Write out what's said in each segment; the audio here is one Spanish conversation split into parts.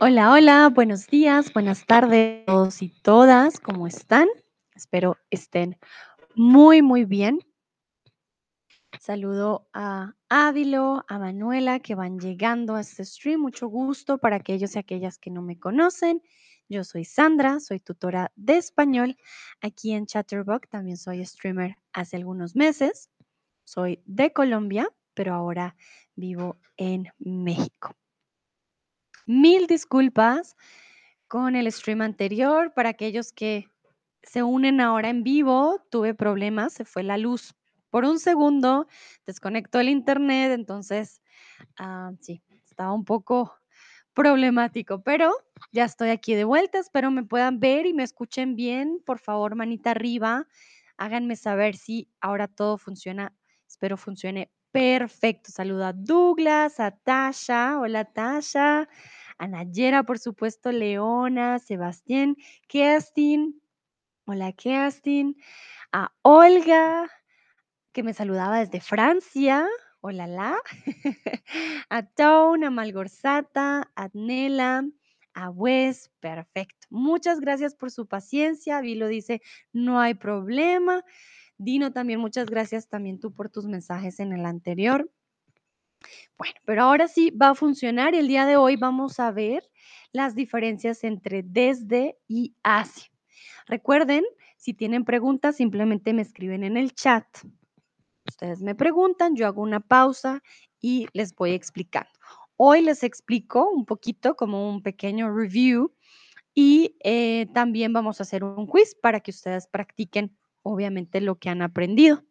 Hola, hola, buenos días, buenas tardes todos y todas, ¿cómo están? Espero estén muy, muy bien. Saludo a Ávilo, a Manuela, que van llegando a este stream. Mucho gusto para aquellos y aquellas que no me conocen. Yo soy Sandra, soy tutora de español aquí en Chatterbox. También soy streamer hace algunos meses. Soy de Colombia, pero ahora vivo en México. Mil disculpas con el stream anterior. Para aquellos que se unen ahora en vivo, tuve problemas, se fue la luz por un segundo, desconectó el internet, entonces, ah, sí, estaba un poco problemático, pero ya estoy aquí de vuelta, espero me puedan ver y me escuchen bien. Por favor, manita arriba, háganme saber si ahora todo funciona, espero funcione perfecto. Saludo a Douglas, a Tasha, hola Tasha, a Nayera, por supuesto, Leona, Sebastián, Kerstin, hola Kerstin, a Olga, que me saludaba desde Francia, hola la, a Tone, a Malgorzata, a Nela, a Wes, perfecto. Muchas gracias por su paciencia. Vilo dice, no hay problema. Dino también, muchas gracias también tú por tus mensajes en el anterior. Bueno, pero ahora sí va a funcionar. El día de hoy vamos a ver las diferencias entre desde y hacia. Recuerden, si tienen preguntas, simplemente me escriben en el chat. Ustedes me preguntan, yo hago una pausa y les voy explicando. Hoy les explico un poquito como un pequeño review y eh, también vamos a hacer un quiz para que ustedes practiquen obviamente lo que han aprendido.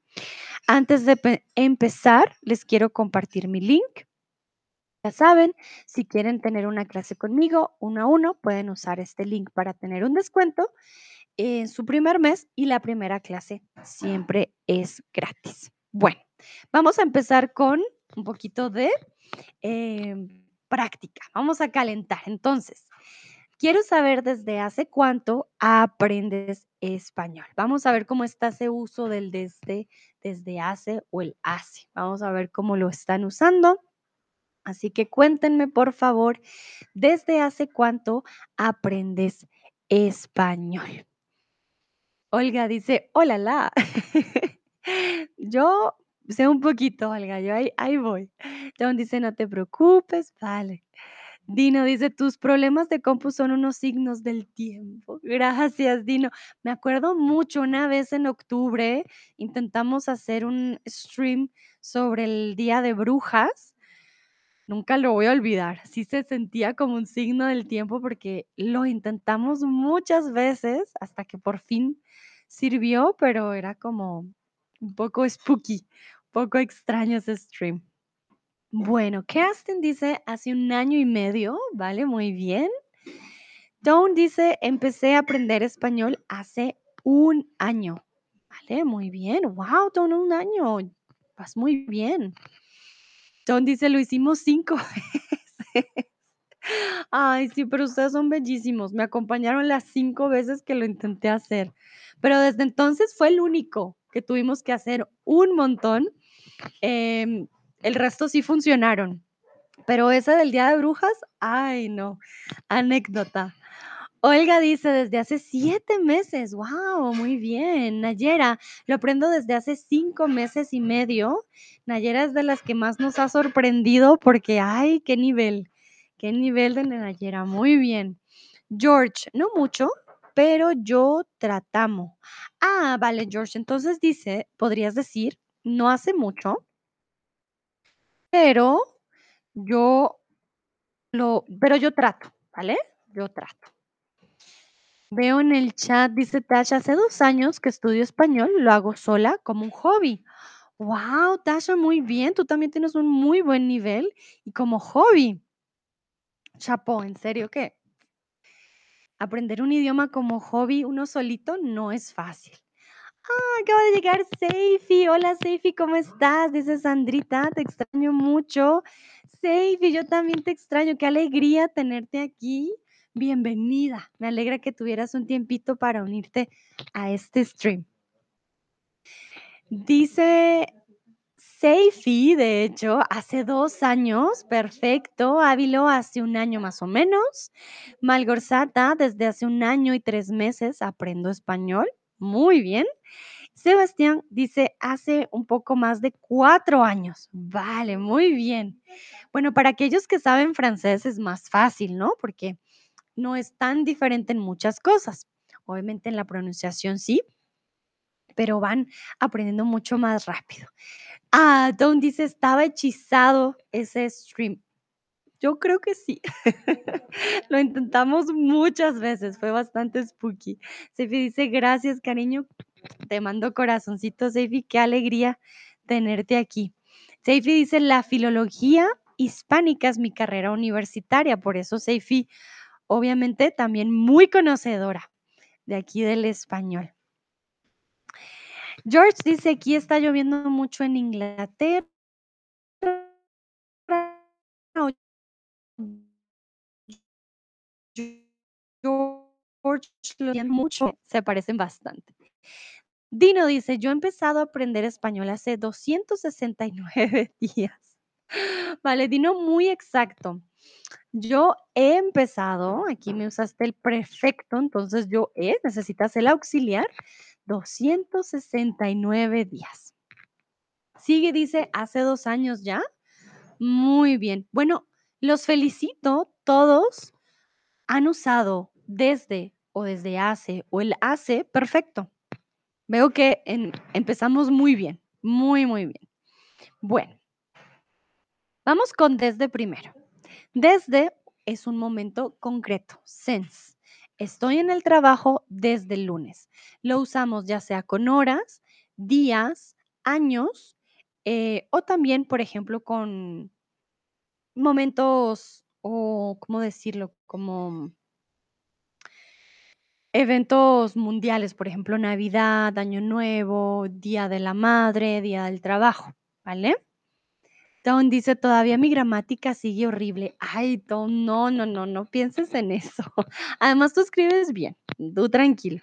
Antes de empezar, les quiero compartir mi link. Ya saben, si quieren tener una clase conmigo uno a uno, pueden usar este link para tener un descuento en su primer mes y la primera clase siempre es gratis. Bueno, vamos a empezar con un poquito de em, práctica. Vamos a calentar. Entonces, quiero saber desde hace cuánto aprendes español. Vamos a ver cómo está ese uso del desde, desde hace o el hace. Vamos a ver cómo lo están usando. Así que cuéntenme, por favor, desde hace cuánto aprendes español. Olga dice, hola, la. yo sé un poquito, Olga, yo ahí, ahí voy. John dice, no te preocupes, vale. Dino dice, tus problemas de compu son unos signos del tiempo. Gracias, Dino. Me acuerdo mucho una vez en octubre, intentamos hacer un stream sobre el Día de Brujas. Nunca lo voy a olvidar. Sí se sentía como un signo del tiempo porque lo intentamos muchas veces hasta que por fin sirvió, pero era como un poco spooky, un poco extraño ese stream. Bueno, Kerstin dice hace un año y medio, ¿vale? Muy bien. Dawn dice, empecé a aprender español hace un año, ¿vale? Muy bien. Wow, Dawn, un año. Vas muy bien. Dawn dice, lo hicimos cinco veces. Ay, sí, pero ustedes son bellísimos. Me acompañaron las cinco veces que lo intenté hacer. Pero desde entonces fue el único que tuvimos que hacer un montón. Em, el resto sí funcionaron. Pero esa del Día de Brujas, ay, no. Anécdota. Olga dice desde hace siete meses. ¡Wow! Muy bien. Nayera, lo aprendo desde hace cinco meses y medio. Nayera es de las que más nos ha sorprendido porque, ay, qué nivel. Qué nivel de Nayera. Muy bien. George, no mucho, pero yo tratamos. Ah, vale, George. Entonces dice, podrías decir, no hace mucho, pero yo lo, pero yo trato, ¿vale? Yo trato. Veo en el chat, dice Tasha, hace dos años que estudio español, lo hago sola como un hobby. Wow, Tasha, muy bien. Tú también tienes un muy buen nivel y como hobby. Chapo, en serio que aprender un idioma como hobby uno solito no es fácil. Ah, acaba de llegar Seifi. Hola Seifi, ¿cómo estás? Dice Sandrita, te extraño mucho. Seifi, yo también te extraño. Qué alegría tenerte aquí. Bienvenida. Me alegra que tuvieras un tiempito para unirte a este stream. Dice Seifi, de hecho, hace 2 años, perfecto. Ávilo hace 1 año más o menos. Malgorzata, desde hace 1 año y 3 meses aprendo español. Muy bien. Sebastián dice hace un poco más de 4 años. Vale, muy bien. Bueno, para aquellos que saben francés es más fácil, ¿no? Porque no es tan diferente en muchas cosas. Obviamente en la pronunciación sí, pero van aprendiendo mucho más rápido. Ah, Don dice: "Estaba hechizado ese stream". Yo creo que sí. Lo intentamos muchas veces, fue bastante spooky. Seifi dice: "Gracias, cariño". Te mando corazoncitos, Seifi, qué alegría tenerte aquí. Seifi dice: "La filología hispánica es mi carrera universitaria". Por eso, Seifi, obviamente, también muy conocedora de aquí del español. George dice: "Aquí está lloviendo mucho en Inglaterra". George mucho, se parecen bastante. Dino dice: "Yo he empezado a aprender español hace 269 días". Vale, Dino, muy exacto. Yo he empezado, aquí me usaste el perfecto, entonces yo he, necesitas el auxiliar, 269 días. Sigue, dice: "¿Hace 2 años ya?". Muy bien. Bueno, los felicito, todos han usado desde o desde hace o el hace perfecto. Veo que en empezamos muy bien, muy, muy bien. Bueno. Vamos con desde primero. Desde es un momento concreto, since. Estoy en el trabajo desde el lunes. Lo usamos ya sea con horas, días, años, eh, o también, por ejemplo, con momentos o, ¿cómo decirlo? Como eventos mundiales, por ejemplo, Navidad, Año Nuevo, Día de la Madre, Día del Trabajo, ¿vale? Don dice: "Todavía mi gramática sigue horrible". Ay, Don, no, no, no, no pienses en eso. Además, tú escribes bien, tú tranquilo.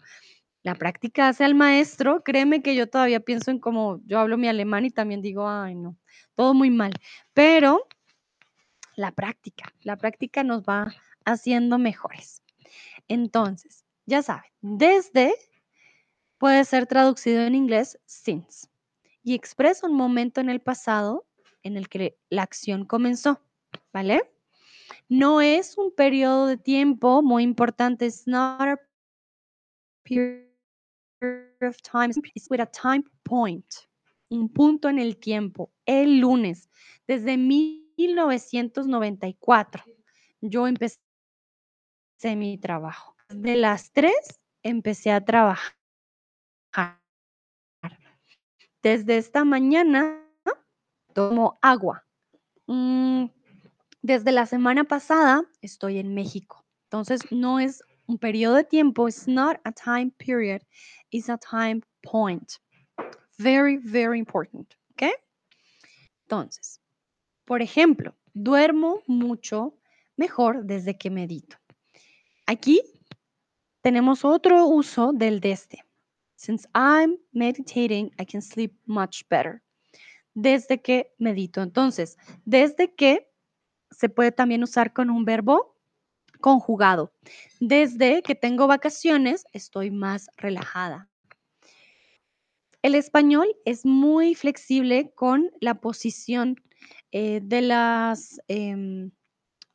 La práctica hace al maestro. Créeme que yo todavía pienso en cómo yo hablo mi alemán y también digo: "Ay, no, todo muy mal". Pero la práctica, la práctica nos va haciendo mejores. Entonces, ya saben, desde puede ser traducido en inglés since y expresa un momento en el pasado en el que la acción comenzó, ¿vale? No es un periodo de tiempo muy importante, it's not a period of time, it's with a time point, un punto en el tiempo, el lunes, desde 1994, yo empecé mi trabajo. De las 3 empecé a trabajar. Desde esta mañana tomo agua. Mm, desde la semana pasada estoy en México. Entonces, no es un periodo de tiempo, it's not a time period, it's a time point. Very, very important, ¿okey? Entonces, por ejemplo, duermo mucho mejor desde que medito. Aquí tenemos otro uso del desde. Since I'm meditating, I can sleep much better. Desde que medito. Entonces, desde que se puede también usar con un verbo conjugado. Desde que tengo vacaciones, estoy más relajada. El español es muy flexible con la posición, eh, de las, em,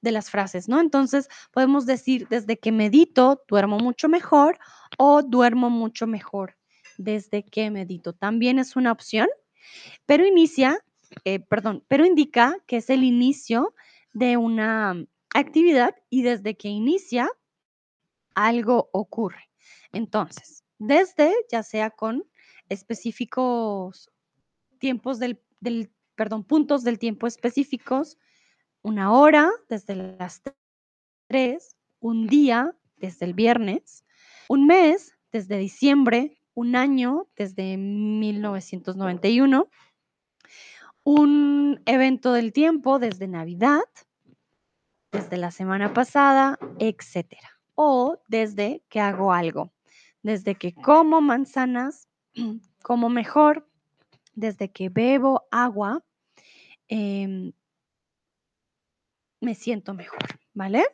de las frases, ¿no? Entonces, podemos decir: "Desde que medito, duermo mucho mejor", o "Duermo mucho mejor desde que medito". También es una opción, pero inicia, eh, perdón, pero indica que es el inicio de una actividad y desde que inicia algo ocurre. Entonces, desde, ya sea con específicos tiempos del del perdón, puntos del tiempo específicos, 1 hora desde las 3, un día desde el viernes, un mes desde diciembre, un año desde 1991 un evento del tiempo desde Navidad desde la semana pasada, etcétera. O desde que hago algo, desde que como manzanas, como mejor, desde que bebo agua, em me siento mejor, ¿vale?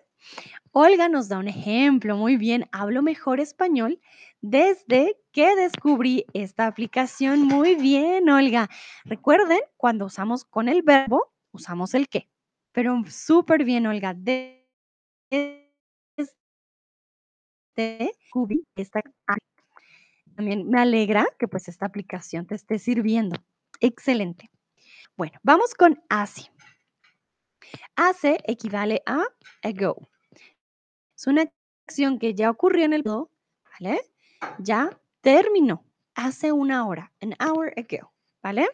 Olga nos da un ejemplo, muy bien, hablo mejor español desde que descubrí esta aplicación. Muy bien, Olga. Recuerden, cuando usamos con el verbo, usamos el qué, pero súper bien, Olga. Desde descubrí esta también me alegra que pues esta aplicación te esté sirviendo. Excelente. Bueno, vamos con hace. Hace equivale a ago. Es una acción que ya ocurrió en el pasado, ¿vale? Ya terminó hace una hora, an hour ago, ¿vale?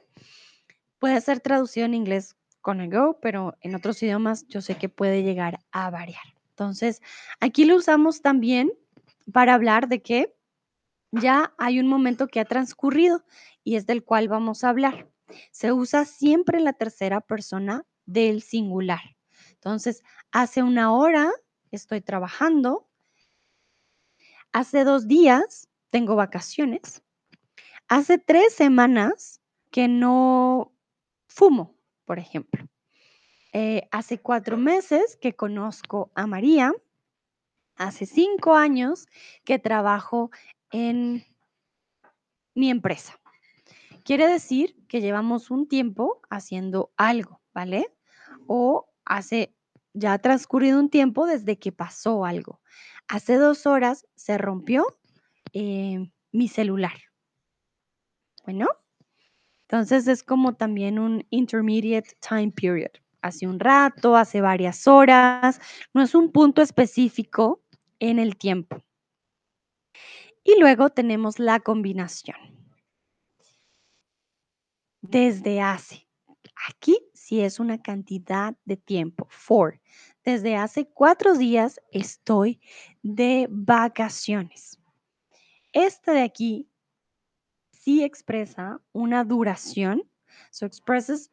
Puede ser traducido en inglés con ago, pero en otros idiomas yo sé que puede llegar a variar. Entonces, aquí lo usamos también para hablar de que ya hay un momento que ha transcurrido y es del cual vamos a hablar. Se usa siempre la tercera persona del singular. Entonces, hace una hora estoy trabajando. Hace dos días tengo vacaciones. Hace tres semanas que no fumo, por ejemplo. Eh, hace cuatro meses que conozco a María. Hace cinco años que trabajo en mi empresa. Quiere decir que llevamos un tiempo haciendo algo, ¿vale? O hace, ya ha transcurrido un tiempo desde que pasó algo. Hace dos horas se rompió eh, mi celular. Bueno, entonces es como también un intermediate time period. Hace un rato, hace varias horas, no es un punto específico en el tiempo. Y luego tenemos la combinación. Desde hace. Aquí sí es una cantidad de tiempo. For. Desde hace cuatro días estoy de vacaciones. Este de aquí sí expresa una duración. So expresses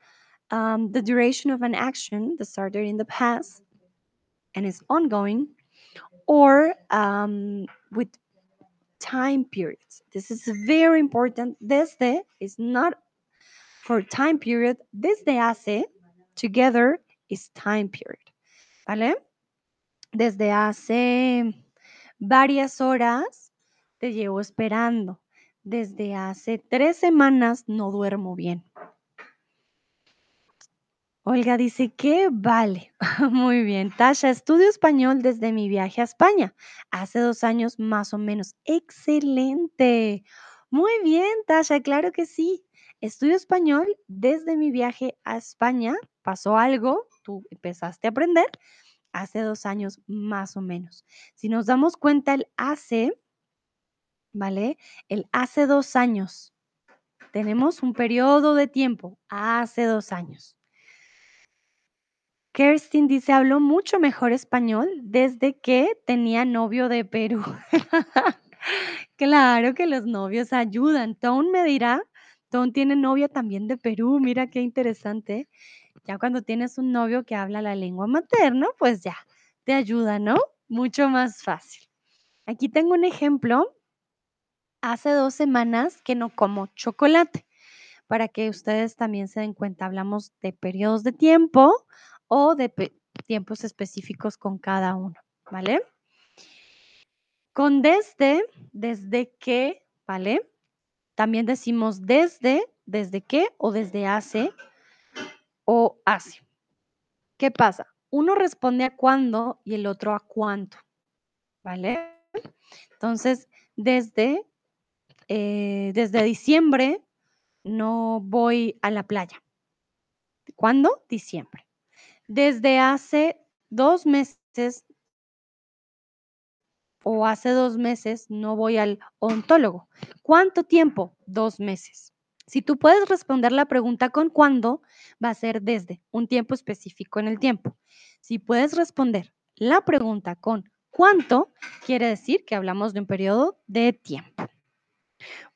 um, the duration of an action that started in the past and is ongoing, or um, with time periods. This is very important. Desde is not for time period. Desde hace, together is time period. ¿Vale? Desde hace varias horas te llevo esperando. Desde hace tres semanas no duermo bien. Olga dice que vale. Muy bien. Tasha, estudio español desde mi viaje a España. Hace dos años más o menos. Excelente. Muy bien, Tasha, claro que sí. Estudio español desde mi viaje a España. Pasó algo, tú empezaste a aprender hace dos años más o menos. Si nos damos cuenta, el hace, ¿vale? El hace dos años. Tenemos un periodo de tiempo, hace dos años. Kerstin dice, habló mucho mejor español desde que tenía novio de Perú. claro que los novios ayudan. Tone me dirá, Tone tiene novia también de Perú, mira qué interesante. Ya cuando tienes un novio que habla la lengua materna, pues ya, te ayuda, ¿no? Mucho más fácil. Aquí tengo un ejemplo. Hace dos semanas que no como chocolate. Para que ustedes también se den cuenta, hablamos de periodos de tiempo o de tiempos específicos con cada uno, ¿vale? Con desde, desde que, ¿vale? También decimos desde, desde qué o desde hace o hace. ¿Qué pasa? Uno responde a cuándo y el otro a cuánto, ¿vale? Entonces, desde, eh, desde diciembre no voy a la playa. ¿Cuándo? Diciembre. Desde hace dos meses o hace dos meses no voy al ontólogo. ¿Cuánto tiempo? Dos meses. Si tú puedes responder la pregunta con cuándo, va a ser desde un tiempo específico en el tiempo. Si puedes responder la pregunta con cuánto, quiere decir que hablamos de un periodo de tiempo.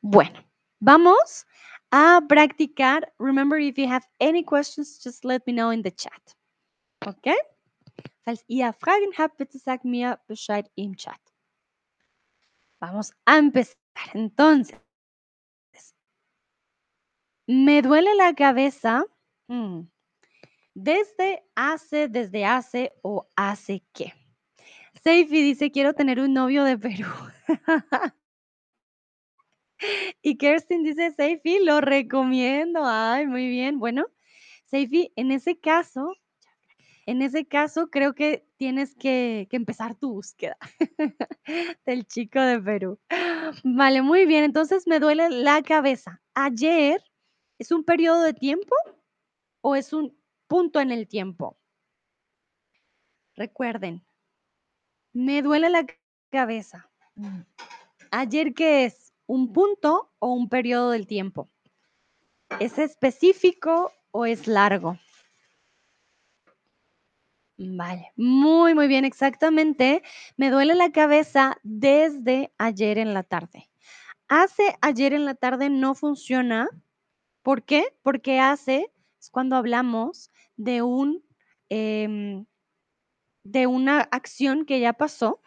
Bueno, vamos a practicar. Remember, if you have any questions, just let me know in the chat. Okay? Falls ihr Fragen habt, bitte sagt mir Bescheid im Chat. Vamos a empezar. Entonces, Me duele la cabeza, mm, desde hace, desde hace o hace qué. Seifi dice: "Quiero tener un novio de Perú". Y Kerstin dice: "Seifi, lo recomiendo". Ay, muy bien. Bueno, Seifi, en ese caso en ese caso, creo que tienes que que empezar tu búsqueda del chico de Perú. Vale, muy bien. Entonces, me duele la cabeza. Ayer, ¿es un periodo de tiempo o es un punto en el tiempo? Recuerden. Me duele la cabeza. Mm. ¿Ayer qué es? ¿Un punto o un periodo del tiempo? ¿Es específico o es largo? Vale, muy, muy bien, exactamente. Me duele la cabeza desde ayer en la tarde. Hace ayer en la tarde no funciona. ¿Por qué? Porque hace es cuando hablamos de un, em, de una acción que ya pasó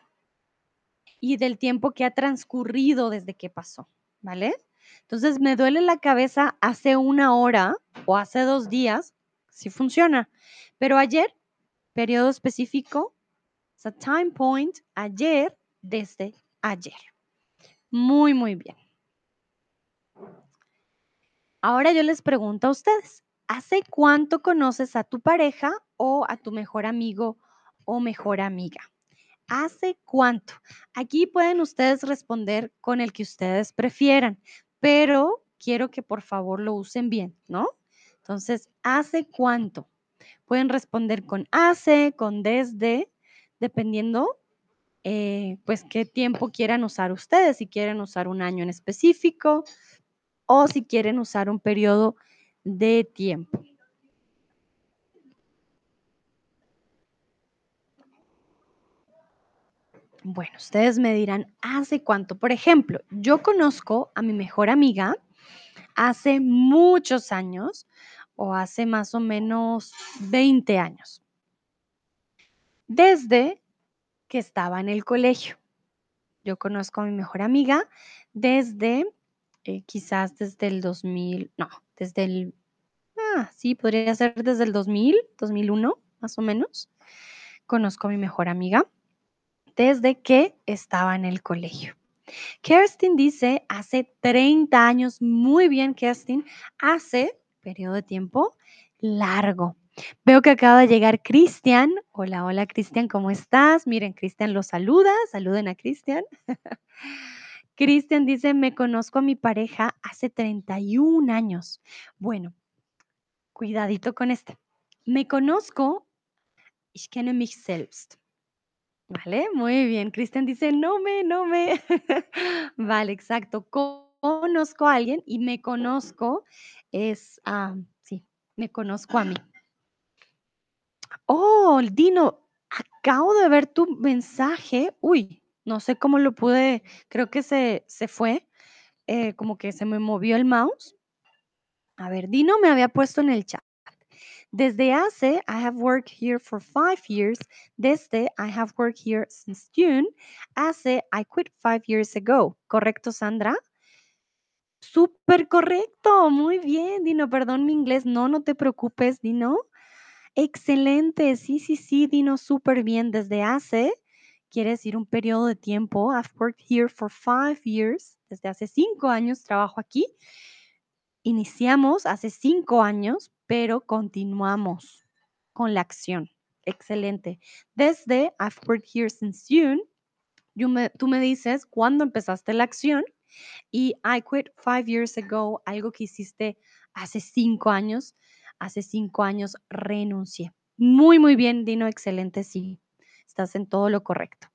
y del tiempo que ha transcurrido desde que pasó, ¿vale? Entonces, me duele la cabeza hace una hora o hace 2 días, sí funciona, pero ayer, periodo específico, o sea, time point, ayer, desde ayer. Muy, muy bien. Ahora yo les pregunto a ustedes, ¿hace cuánto conoces a tu pareja o a tu mejor amigo o mejor amiga? ¿Hace cuánto? Aquí pueden ustedes responder con el que ustedes prefieran, pero quiero que por favor lo usen bien, ¿no? Entonces, ¿hace cuánto? Pueden responder con hace, con desde, dependiendo, eh, pues, qué tiempo quieran usar ustedes, si quieren usar un año en específico o si quieren usar un periodo de tiempo. Bueno, ustedes me dirán, ¿hace cuánto? Por ejemplo, yo conozco a mi mejor amiga hace muchos años, o hace más o menos 20 años. Desde que estaba en el colegio. Yo conozco a mi mejor amiga desde, eh, quizás desde el 2000, no, desde el, ah, sí, podría ser desde el 2000, 2001, más o menos. Conozco a mi mejor amiga desde que estaba en el colegio. Kerstin dice hace 30 años. Muy bien, Kerstin. Hace periodo de tiempo largo. Veo que acaba de llegar Cristian. Hola, hola, Cristian, ¿cómo estás? Miren, Cristian lo saluda. Saluden a Cristian. Cristian dice, me conozco a mi pareja hace 31 años. Bueno, cuidadito con este. Me conozco, ich kenne mich selbst. Vale, muy bien. Cristian dice, no me, no me. Vale, exacto. Conozco a alguien y me conozco es, ah, sí, me conozco a mí. Oh, Dino, acabo de ver tu mensaje. Uy, no sé cómo lo pude, creo que se, se fue, eh, como que se me movió el mouse. A ver, Dino me había puesto en el chat. Desde hace, I have worked here for five years. Desde, I have worked here since June. Hace, I quit five years ago. ¿Correcto, Sandra? Súper correcto. Muy bien, Dino. Perdón mi inglés. No, no te preocupes, Dino. Excelente. Sí, sí, sí, Dino. Súper bien. Desde hace, quiere decir un periodo de tiempo. I've worked here for five years. Desde hace cinco años trabajo aquí. Iniciamos hace cinco años, pero continuamos con la acción. Excelente. Desde I've worked here since June, tú me dices cuándo empezaste la acción y I quit five years ago, algo que hiciste hace cinco años. Hace cinco años renuncié. Muy, muy bien, Dino. Excelente. Sí, estás en todo lo correcto.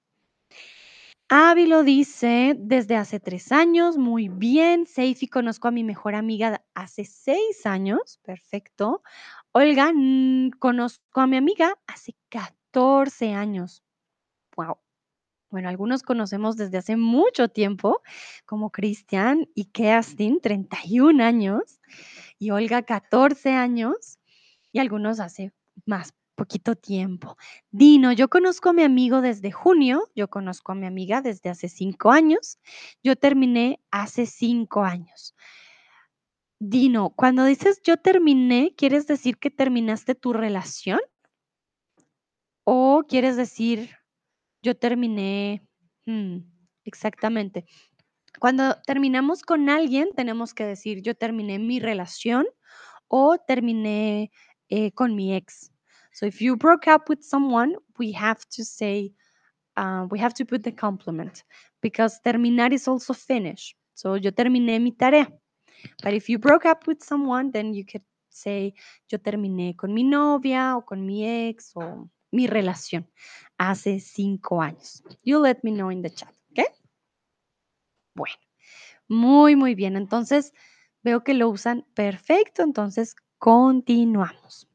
Ávilo dice, desde hace tres años, muy bien. Seifi, conozco a mi mejor amiga hace seis años, perfecto. Olga, mm, conozco a mi amiga hace 14 años. Wow. Bueno, algunos conocemos desde hace mucho tiempo, como Cristian y Kerstin, 31 años, y Olga, 14 años, y algunos hace más poquito tiempo. Dino, yo conozco a mi amigo desde junio, yo conozco a mi amiga desde hace cinco años, yo terminé hace cinco años. Dino, cuando dices yo terminé, ¿quieres decir que terminaste tu relación? ¿O quieres decir yo terminé? Mm, exactamente. Cuando terminamos con alguien, tenemos que decir yo terminé mi relación o terminé eh, con mi ex. So if you broke up with someone, we have to say, uh, we have to put the complement because terminar is also finish. So yo terminé mi tarea. But if you broke up with someone, then you could say, yo terminé con mi novia o con mi ex o mi relación hace cinco años. You let me know in the chat, ¿ok? Bueno, muy, muy bien. Entonces, veo que lo usan perfecto. Entonces, continuamos.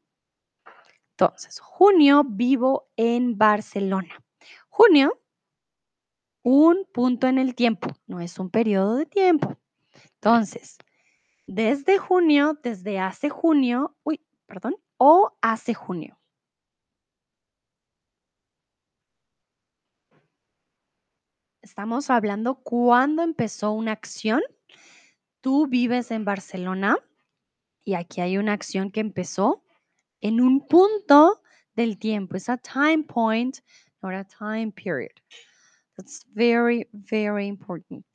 Entonces, junio vivo en Barcelona. Junio, un punto en el tiempo, no es un periodo de tiempo. Entonces, desde junio, desde hace junio, uy, perdón, o hace junio. Estamos hablando cuándo empezó una acción. Tú vives en Barcelona y aquí hay una acción que empezó en un punto del tiempo. Es a time point, not a time period. That's very, very important.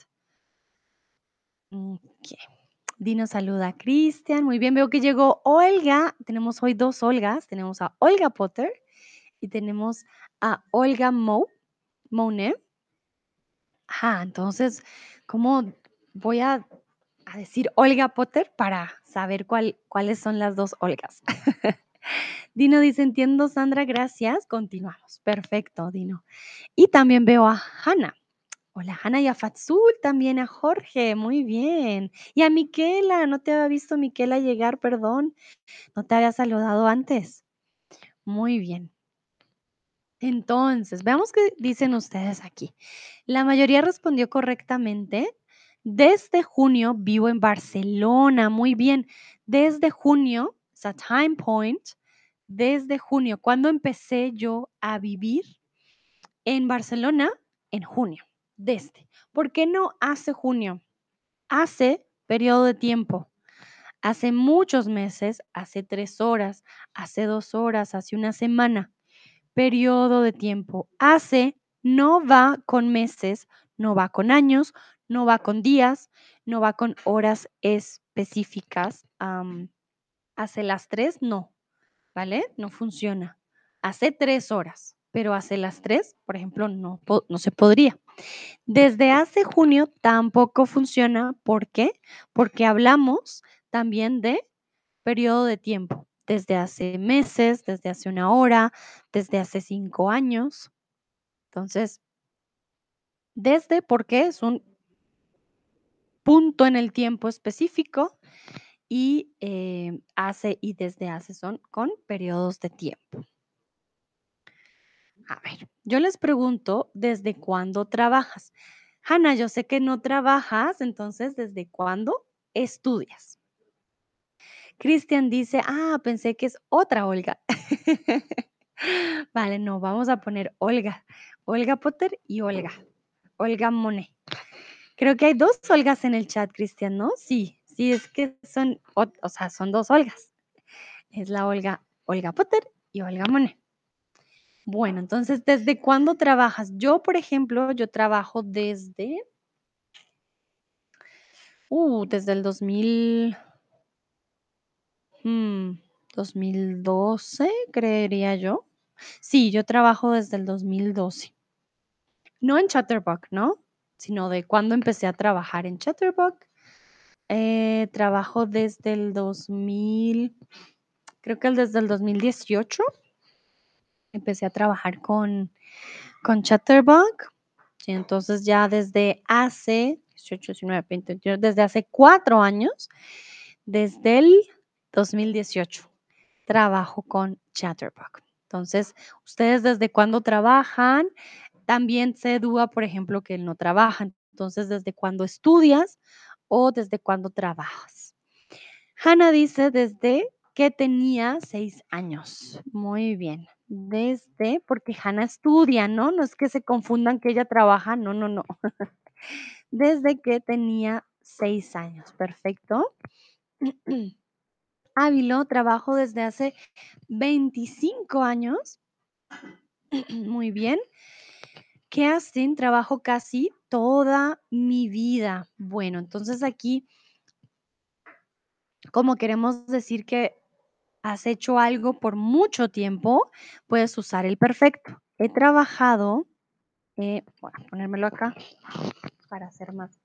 Okay. Dino saluda a Cristian. Muy bien, veo que llegó Olga. Tenemos hoy dos Olgas. Tenemos a Olga Potter y tenemos a Olga Mo, Mone. Ah, entonces, ¿cómo voy a, a decir Olga Potter para saber cuál, cuáles son las dos Olgas? Dino dice, entiendo, Sandra, gracias. Continuamos. Perfecto, Dino. Y también veo a Hanna. Hola, Hanna y a Fatsul también, a Jorge, muy bien. Y a Miquela, no te había visto Miquela llegar, perdón. No te había saludado antes. Muy bien. Entonces, veamos qué dicen ustedes aquí. La mayoría respondió correctamente. Desde junio vivo en Barcelona. Muy bien. Desde junio, es a time point. Desde junio, ¿cuándo empecé yo a vivir en Barcelona? En junio. Desde. ¿Por qué no hace junio? Hace periodo de tiempo. Hace muchos meses, hace tres horas, hace dos horas, hace una semana periodo de tiempo. Hace no va con meses, no va con años, no va con días, no va con horas específicas. hace las tres, no, ¿vale? No funciona. Hace tres horas, pero hace las tres, por ejemplo, no, no se podría. Desde hace junio tampoco funciona. ¿Por qué? Porque hablamos también de periodo de tiempo desde hace meses, desde hace una hora, desde hace cinco años. Entonces, desde porque es un punto en el tiempo específico y eh, hace y desde hace son con periodos de tiempo. A ver, yo les pregunto, ¿desde cuándo trabajas? Hanna, yo sé que no trabajas, entonces, ¿desde cuándo estudias? Cristian dice, ah, pensé que es otra Olga. vale, no, vamos a poner Olga. Olga Potter y Olga. Olga Monet. Creo que hay dos Olgas en el chat, Cristian, ¿no? Sí, sí, es que son, o, sea, son dos Olgas. Es la Olga, Olga Potter y Olga Monet. Bueno, entonces, ¿desde cuándo trabajas? Yo, por ejemplo, yo trabajo desde... Uh, desde el 2000... 2012, mm, creería yo. Sí, yo trabajo desde el 2012. No en Chatterbox, ¿no? Sino de cuando empecé a trabajar en Chatterbox. Eh, trabajo desde el 2000, creo que desde el 2018. Empecé a trabajar con, con Chatterbox. Y entonces ya desde hace 18, 19, 20, desde hace cuatro años, desde el 2018. Trabajo con Chatterbox. Entonces, ¿ustedes desde cuándo trabajan? También sé, Dúa, por ejemplo, que no trabajan. Entonces, ¿desde cuándo estudias o desde cuándo trabajas? Hannah dice desde que tenía seis años. Muy bien. Desde, porque Hannah estudia, ¿no? No es que se confundan que ella trabaja, no, no, no. desde que tenía seis años. Perfecto. Ávilo, trabajo desde hace 25 años. Muy bien. Kerstin, trabajo casi toda mi vida. Bueno, entonces aquí, como queremos decir que has hecho algo por mucho tiempo, puedes usar el perfecto. He trabajado, eh, a ponérmelo acá para hacer más,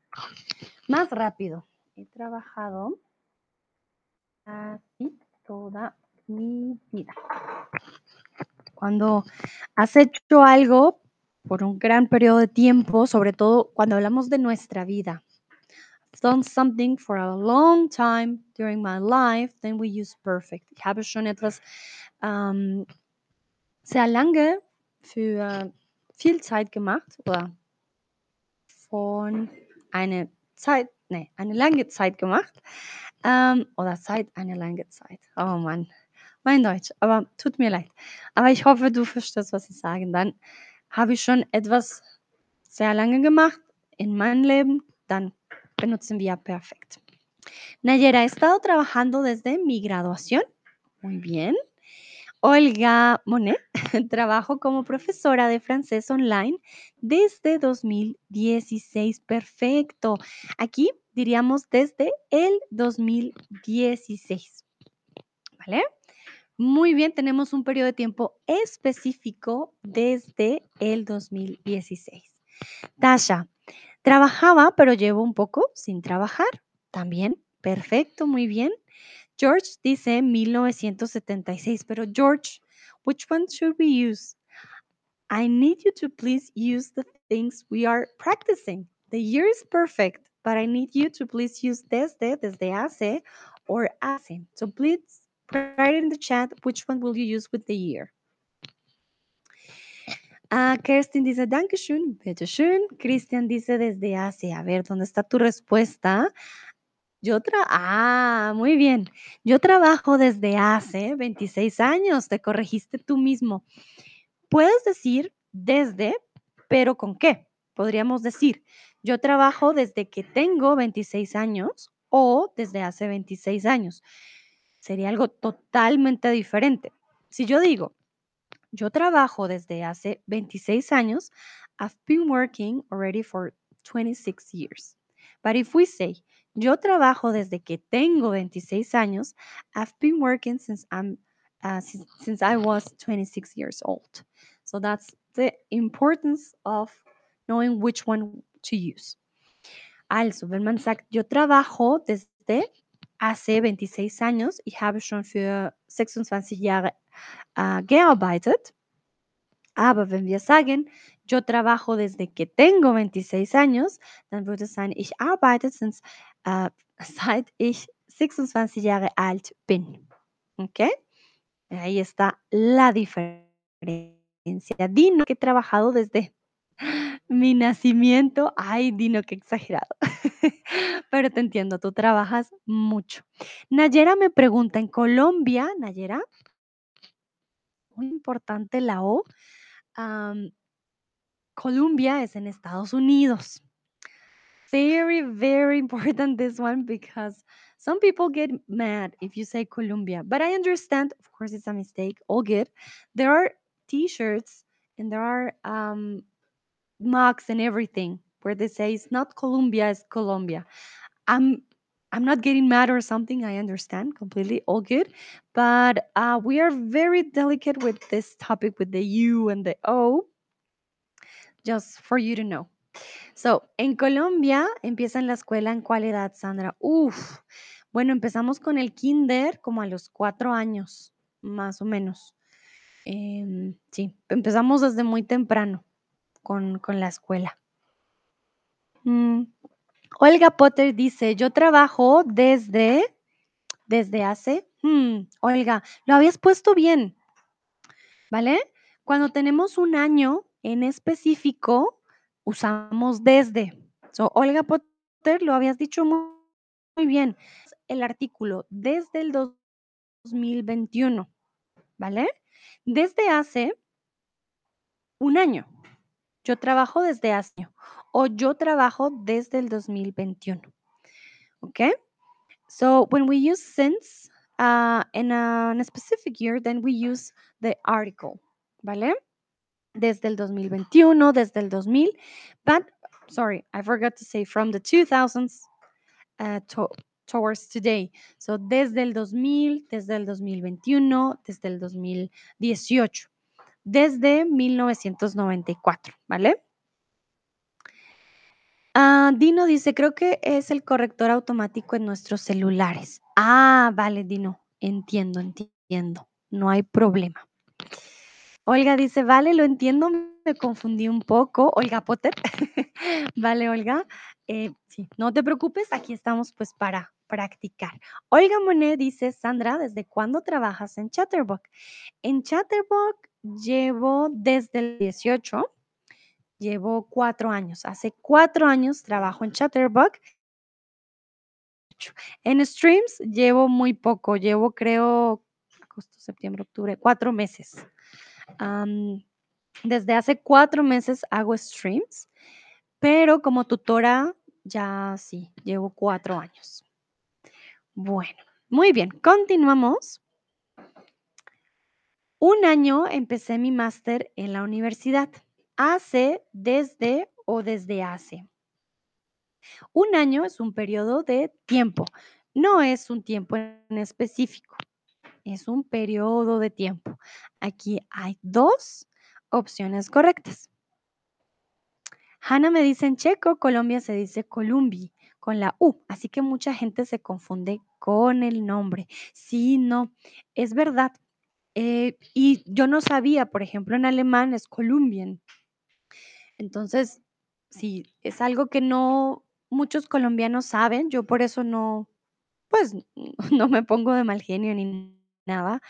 más rápido. He trabajado toda mi vida. Cuando has hecho algo por un gran periodo de tiempo, sobre todo cuando hablamos de nuestra vida. I've done something for a long time during my life, then we use perfect. Ich habe schon etwas ähm, sehr lange für viel Zeit gemacht oder von einer Zeit, nee, eine lange Zeit gemacht ähm, oder seit einer langen Zeit. Oh Mann, mein Deutsch, aber tut mir leid. Aber ich hoffe, du verstehst, was ich sage. Dann habe ich schon etwas sehr lange gemacht in meinem Leben, dann benutzen wir perfekt. Nayera, he estado trabajando desde mi graduación. Muy bien. Olga Monet, trabajo como profesora de francés online desde 2016. Perfecto. Aquí diríamos desde el 2016. ¿Vale? Muy bien, tenemos un periodo de tiempo específico desde el 2016. Tasha, trabajaba, pero llevo un poco sin trabajar. También, perfecto, muy bien. George dice 1976, pero George, which one should we use? I need you to please use the things we are practicing. The year is perfect, but I need you to please use desde, desde hace, or hace. So please write in the chat which one will you use with the year. Ah, Kerstin dice, Dankeschön, bitteschön. Christian dice desde hace. A ver, ¿dónde está tu respuesta? Yo tra ah, muy bien. Yo trabajo desde hace 26 años, te corregiste tú mismo. Puedes decir desde, pero ¿con qué? Podríamos decir, yo trabajo desde que tengo 26 años o desde hace 26 años. Sería algo totalmente diferente. Si yo digo, yo trabajo desde hace 26 años, I've been working already for 26 years. But if we say, yo trabajo desde que tengo 26 años, I've been working since I'm uh, since, since I was 26 years old. So that's the importance of knowing which one to use. Also, wenn man sagt, yo trabajo desde hace 26 años, ich habe schon für 26 Jahre äh, gearbeitet. Aber wenn wir sagen, yo trabajo desde que tengo 26 años, dann würde es sein, ich arbeite since, äh, seit ich 26 Jahre alt bin. ¿Ok? Ahí está la diferencia. Dino que he trabajado desde mi nacimiento. Ay, Dino, qué exagerado. Pero te entiendo, tú trabajas mucho. Nayera me pregunta, en Colombia, Nayera, muy importante la O, Colombia es en Estados Unidos. Very, very important this one because some people get mad if you say Colombia, but I understand, of course, it's a mistake, all good. There are t shirts and there are um, mugs and everything where they say it's not Colombia, it's Colombia. I'm I'm not getting mad or something. I understand completely, all good. But uh, we are very delicate with this topic with the U and the O, just for you to know. So, en Colombia empiezan la escuela en cuál edad, Sandra? Uf, bueno, empezamos con el kinder como a los cuatro años, más o menos. Em, sí, empezamos desde muy temprano con, con la escuela. Mm, Olga Potter dice, yo trabajo desde, desde hace, hmm, Olga, lo habías puesto bien, ¿vale? Cuando tenemos un año en específico, usamos desde. So, Olga Potter, lo habías dicho muy, bien. El artículo desde el 2021, ¿vale? Desde hace un año. Yo trabajo desde hace o yo trabajo desde el 2021. ¿Ok? So when we use since in, a, in a specific year, then we use the article, ¿vale? Desde el 2021, desde el 2000, but sorry, I forgot to say from the 2000s uh, to, towards today. So desde el 2000, desde el 2021, desde el 2018, desde 1994, ¿vale? Ah, Dino dice, creo que es el corrector automático en nuestros celulares. Ah, vale, Dino, entiendo, entiendo, no hay problema. Olga dice, vale, lo entiendo, me confundí un poco. Olga Potter, vale, Olga. Eh, no te preocupes, aquí estamos pues para practicar. Olga Monet dice, Sandra, ¿desde cuándo trabajas en Chatterbox? En Chatterbox llevo desde el 18 Llevo cuatro años. Hace cuatro años trabajo en Chatterbox. En streams llevo muy poco. Llevo, creo, agosto, septiembre, octubre, cuatro meses. Desde hace cuatro meses hago streams, pero como tutora ya sí, llevo cuatro años. Bueno, muy bien, continuamos. Un año empecé mi máster en la universidad. Hace, desde o desde hace. Un año es un periodo de tiempo, no es un tiempo en específico, es un periodo de tiempo. Aquí hay dos opciones correctas. Hanna me dice en checo, Colombia se dice Columbi con la U, así que mucha gente se confunde con el nombre. Sí, no, es verdad. Eh, y yo no sabía, por ejemplo, en alemán es Kolumbien. Entonces, sí, es algo que no muchos colombianos saben, yo por eso no, pues, no me pongo de mal genio ni nada,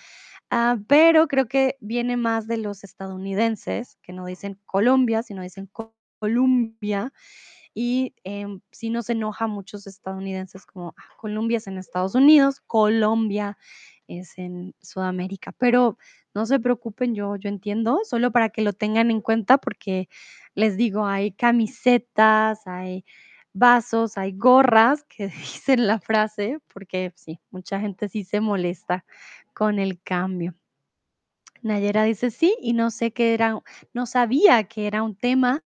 ah, pero creo que viene más de los estadounidenses, que no dicen Colombia, sino dicen Columbia, y em, sí nos enoja muchos estadounidenses como ah, Colombia es en Estados Unidos, Colombia es en Sudamérica, pero no se preocupen, yo, yo entiendo, solo para que lo tengan en cuenta porque les digo, hay camisetas, hay vasos, hay gorras que dicen la frase, porque sí, mucha gente sí se molesta con el cambio. Nayera dice sí, y no sé que era, no sabía que era un tema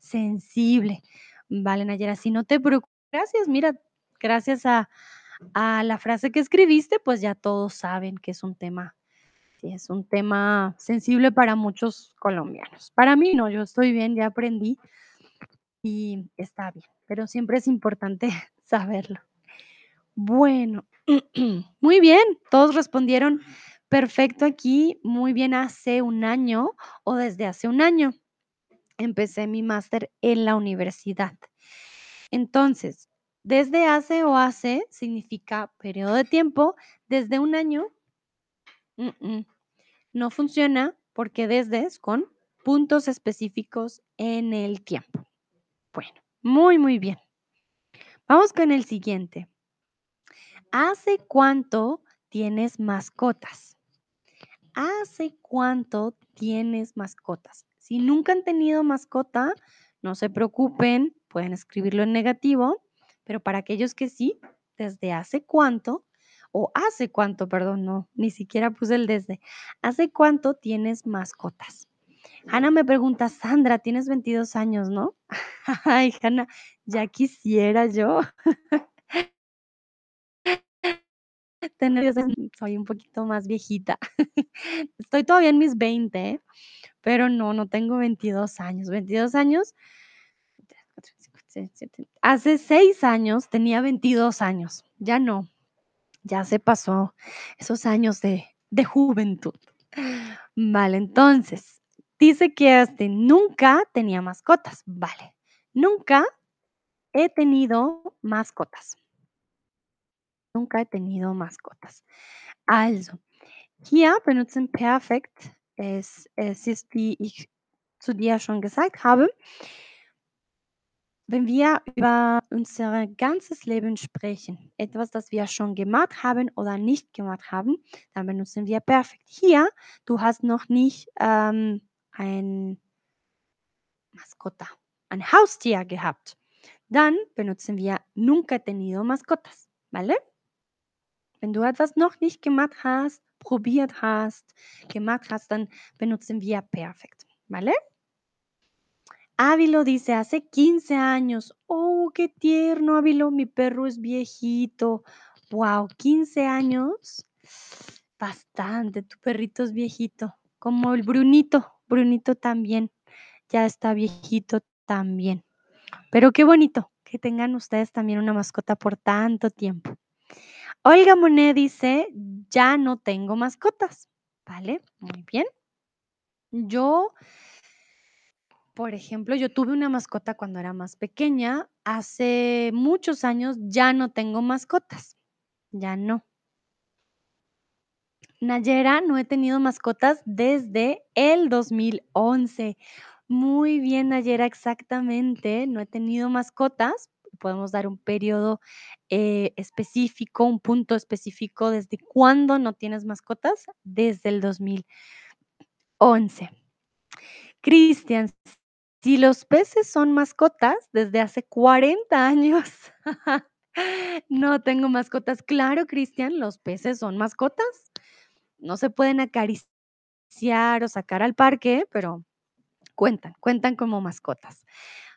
sensible. Vale, Nayera, si no te preocupes, gracias, mira, gracias a, a la frase que escribiste, pues ya todos saben que es un tema, sí, es un tema sensible para muchos colombianos. Para mí no, yo estoy bien, ya aprendí y está bien, pero siempre es importante saberlo. Bueno, muy bien, todos respondieron perfecto aquí, muy bien hace un año o desde hace un año. Empecé mi máster en la universidad. Entonces, desde hace o hace significa periodo de tiempo, desde un año no funciona porque desde es con puntos específicos en el tiempo. Bueno, muy, muy bien. Vamos con el siguiente. ¿Hace cuánto tienes mascotas? ¿Hace cuánto tienes mascotas? Si nunca han tenido mascota, no se preocupen, pueden escribirlo en negativo, pero para aquellos que sí, desde hace cuánto, o hace cuánto, perdón, no, ni siquiera puse el desde. ¿Hace cuánto tienes mascotas? Hanna me pregunta, Sandra, tienes 22 años, ¿no? Ay, Hanna, ya quisiera yo. Tener, soy un poquito más viejita. Estoy todavía en mis 20, pero no, no tengo 22 años. 22 años, hace 6 años tenía 22 años, ya no, ya se pasó esos años de, de juventud. Vale, entonces, dice que este, nunca tenía mascotas. Vale, nunca he tenido mascotas. Nunca he tenido mascotas. Also, hier benutzen perfekt es, es ist, wie ich zu dir schon gesagt habe, wenn wir über unser ganzes Leben sprechen, etwas, das wir schon gemacht haben oder nicht gemacht haben, dann benutzen wir perfekt. Hier, du hast noch nicht ähm, ein Mascota, ein Haustier gehabt. Dann benutzen wir nunca he tenido mascotas. ¿vale? Wenn du etwas noch nicht gemacht hast, probiert hast, gemacht hast, dann benutzen wir perfekt, ¿vale? Ávilo dice, hace 15 años. Oh, qué tierno, Ávilo, mi perro es viejito. Wow, 15 años. Bastante, tu perrito es viejito. Como el Brunito, Brunito también. Ya está viejito también. Pero qué bonito que tengan ustedes también una mascota por tanto tiempo. Olga Monet dice, ya no tengo mascotas. ¿Vale? Muy bien. Yo, por ejemplo, yo tuve una mascota cuando era más pequeña. Hace muchos años ya no tengo mascotas. Ya no. Nayera, no he tenido mascotas desde el 2011. Muy bien, Nayera, exactamente. No he tenido mascotas. Podemos dar un periodo eh, específico, un punto específico desde cuándo no tienes mascotas. Desde el 2011. Cristian, si los peces son mascotas desde hace 40 años. no tengo mascotas. Claro, Cristian, los peces son mascotas. No se pueden acariciar o sacar al parque, pero cuentan, cuentan como mascotas.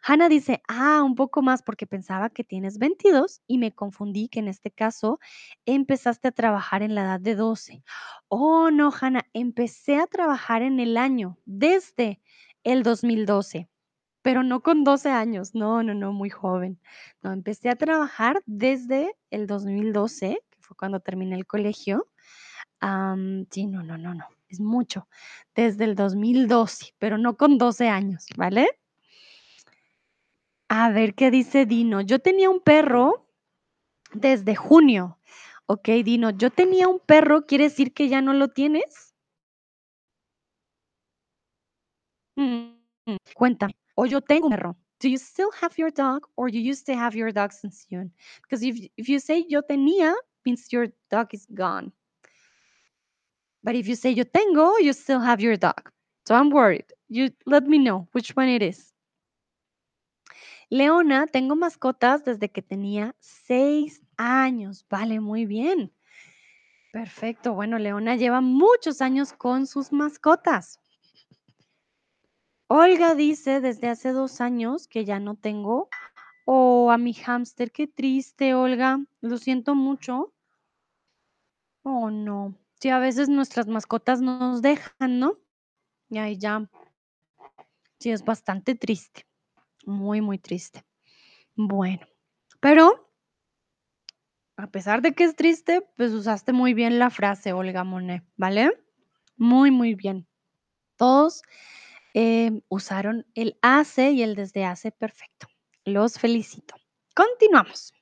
Hannah dice, ah, un poco más porque pensaba que tienes 22 y me confundí que en este caso empezaste a trabajar en la edad de 12. Oh, no, Hannah, empecé a trabajar en el año desde el 2012, pero no con 12 años, no, no, no, muy joven. No, empecé a trabajar desde el 2012, que fue cuando terminé el colegio. Sí, no, no, no, no, es mucho. Desde el 2012, pero no con 12 años, ¿vale? A ver qué dice Dino. Yo tenía un perro desde junio. Ok, Dino, yo tenía un perro, ¿quiere decir que ya no lo tienes? Mm, cuéntame. O yo tengo un perro. Do you still have your dog or you used to have your dog since June? Because if, if you say yo tenía, means your dog is gone. But if you say yo tengo, you still have your dog. So I'm worried. You let me know which one it is. Leona, tengo mascotas desde que tenía seis años. Vale, muy bien. Perfecto. Bueno, Leona lleva muchos años con sus mascotas. Olga dice desde hace dos años que ya no tengo. Oh, a mi hámster, qué triste, Olga. Lo siento mucho. Oh, no. Sí, a veces nuestras mascotas nos dejan, ¿no? Y ahí ya. Sí, es bastante triste. Muy, muy triste. Bueno, pero a pesar de que es triste, pues usaste muy bien la frase, Olga Monet, ¿vale? Muy, muy bien. Todos eh, usaron el hace y el desde hace perfecto. Los felicito. Continuamos.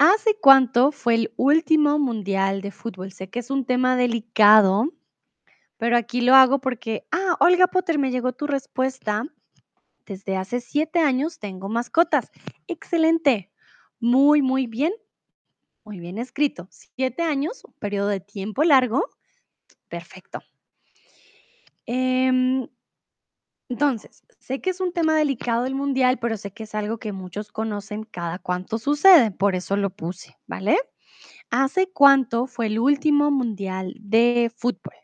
¿Hace cuánto fue el último mundial de fútbol? Sé que es un tema delicado, pero aquí lo hago porque, ah, Olga Potter, me llegó tu respuesta. Desde hace siete años tengo mascotas. Excelente. Muy, muy bien. Muy bien escrito. Siete años, un periodo de tiempo largo. Perfecto. Em, entonces, sé que es un tema delicado el mundial, pero sé que es algo que muchos conocen cada cuánto sucede, por eso lo puse, ¿vale? ¿Hace cuánto fue el último mundial de fútbol?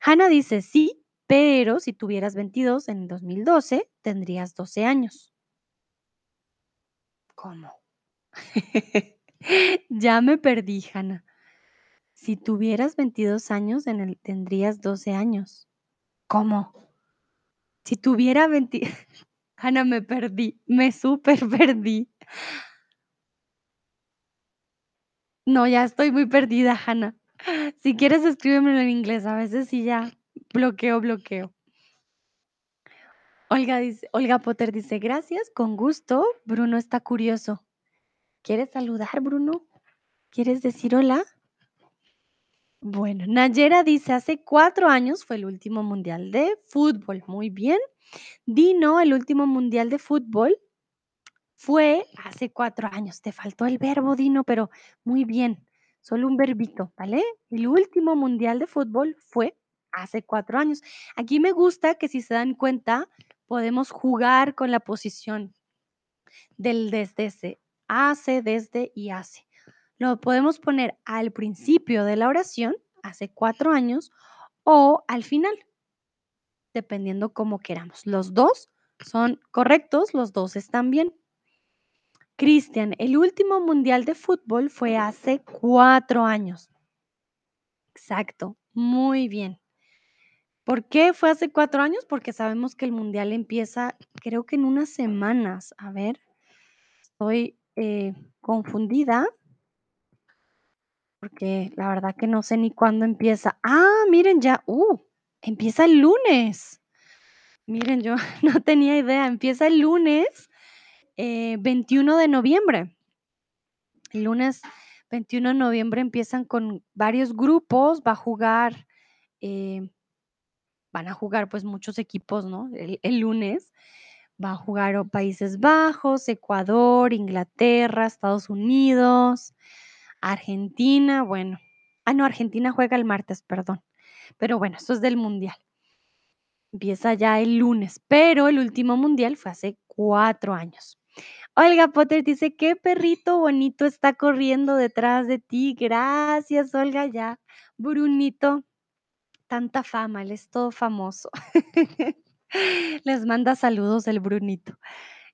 Hannah dice sí, pero si tuvieras 22 en el 2012, tendrías 12 años. ¿Cómo? ya me perdí, Hannah. Si tuvieras 22 años, tendrías 12 años. ¿Cómo? Si tuviera 20... Hannah, me perdí, me súper perdí. No, ya estoy muy perdida, Hannah. Si quieres, escríbemelo en inglés. A veces sí ya bloqueo, bloqueo. Olga, dice, Olga Potter dice, gracias, con gusto. Bruno está curioso. ¿Quieres saludar, Bruno? ¿Quieres decir hola? Bueno, Nayera dice, hace cuatro años fue el último mundial de fútbol. Muy bien. Dino, el último mundial de fútbol fue hace cuatro años. Te faltó el verbo, Dino, pero muy bien. Solo un verbito, ¿vale? El último mundial de fútbol fue hace cuatro años. Aquí me gusta que si se dan cuenta, podemos jugar con la posición del desde hace, desde y hace. Lo podemos poner al principio de la oración, hace cuatro años, o al final, dependiendo cómo queramos. Los dos son correctos, los dos están bien. Cristian, el último mundial de fútbol fue hace cuatro años. Exacto, muy bien. ¿Por qué fue hace cuatro años? Porque sabemos que el mundial empieza, creo que en unas semanas. A ver, estoy eh, confundida porque la verdad que no sé ni cuándo empieza. Ah, miren ya, uh, empieza el lunes. Miren, yo no tenía idea, empieza el lunes 21 eh, de noviembre. El lunes 21 de noviembre empiezan con varios grupos, va a jugar, eh, van a jugar pues muchos equipos, ¿no? El, lunes va a jugar Países Bajos, Ecuador, Inglaterra, Estados Unidos, Argentina, bueno. Ah, no, Argentina juega el martes, perdón. Pero bueno, esto es del Mundial. Empieza ya el lunes, pero el último Mundial fue hace cuatro años. Olga Potter dice, qué perrito bonito está corriendo detrás de ti. Gracias, Olga, ya. Brunito, tanta fama, él es todo famoso. Les manda saludos el Brunito.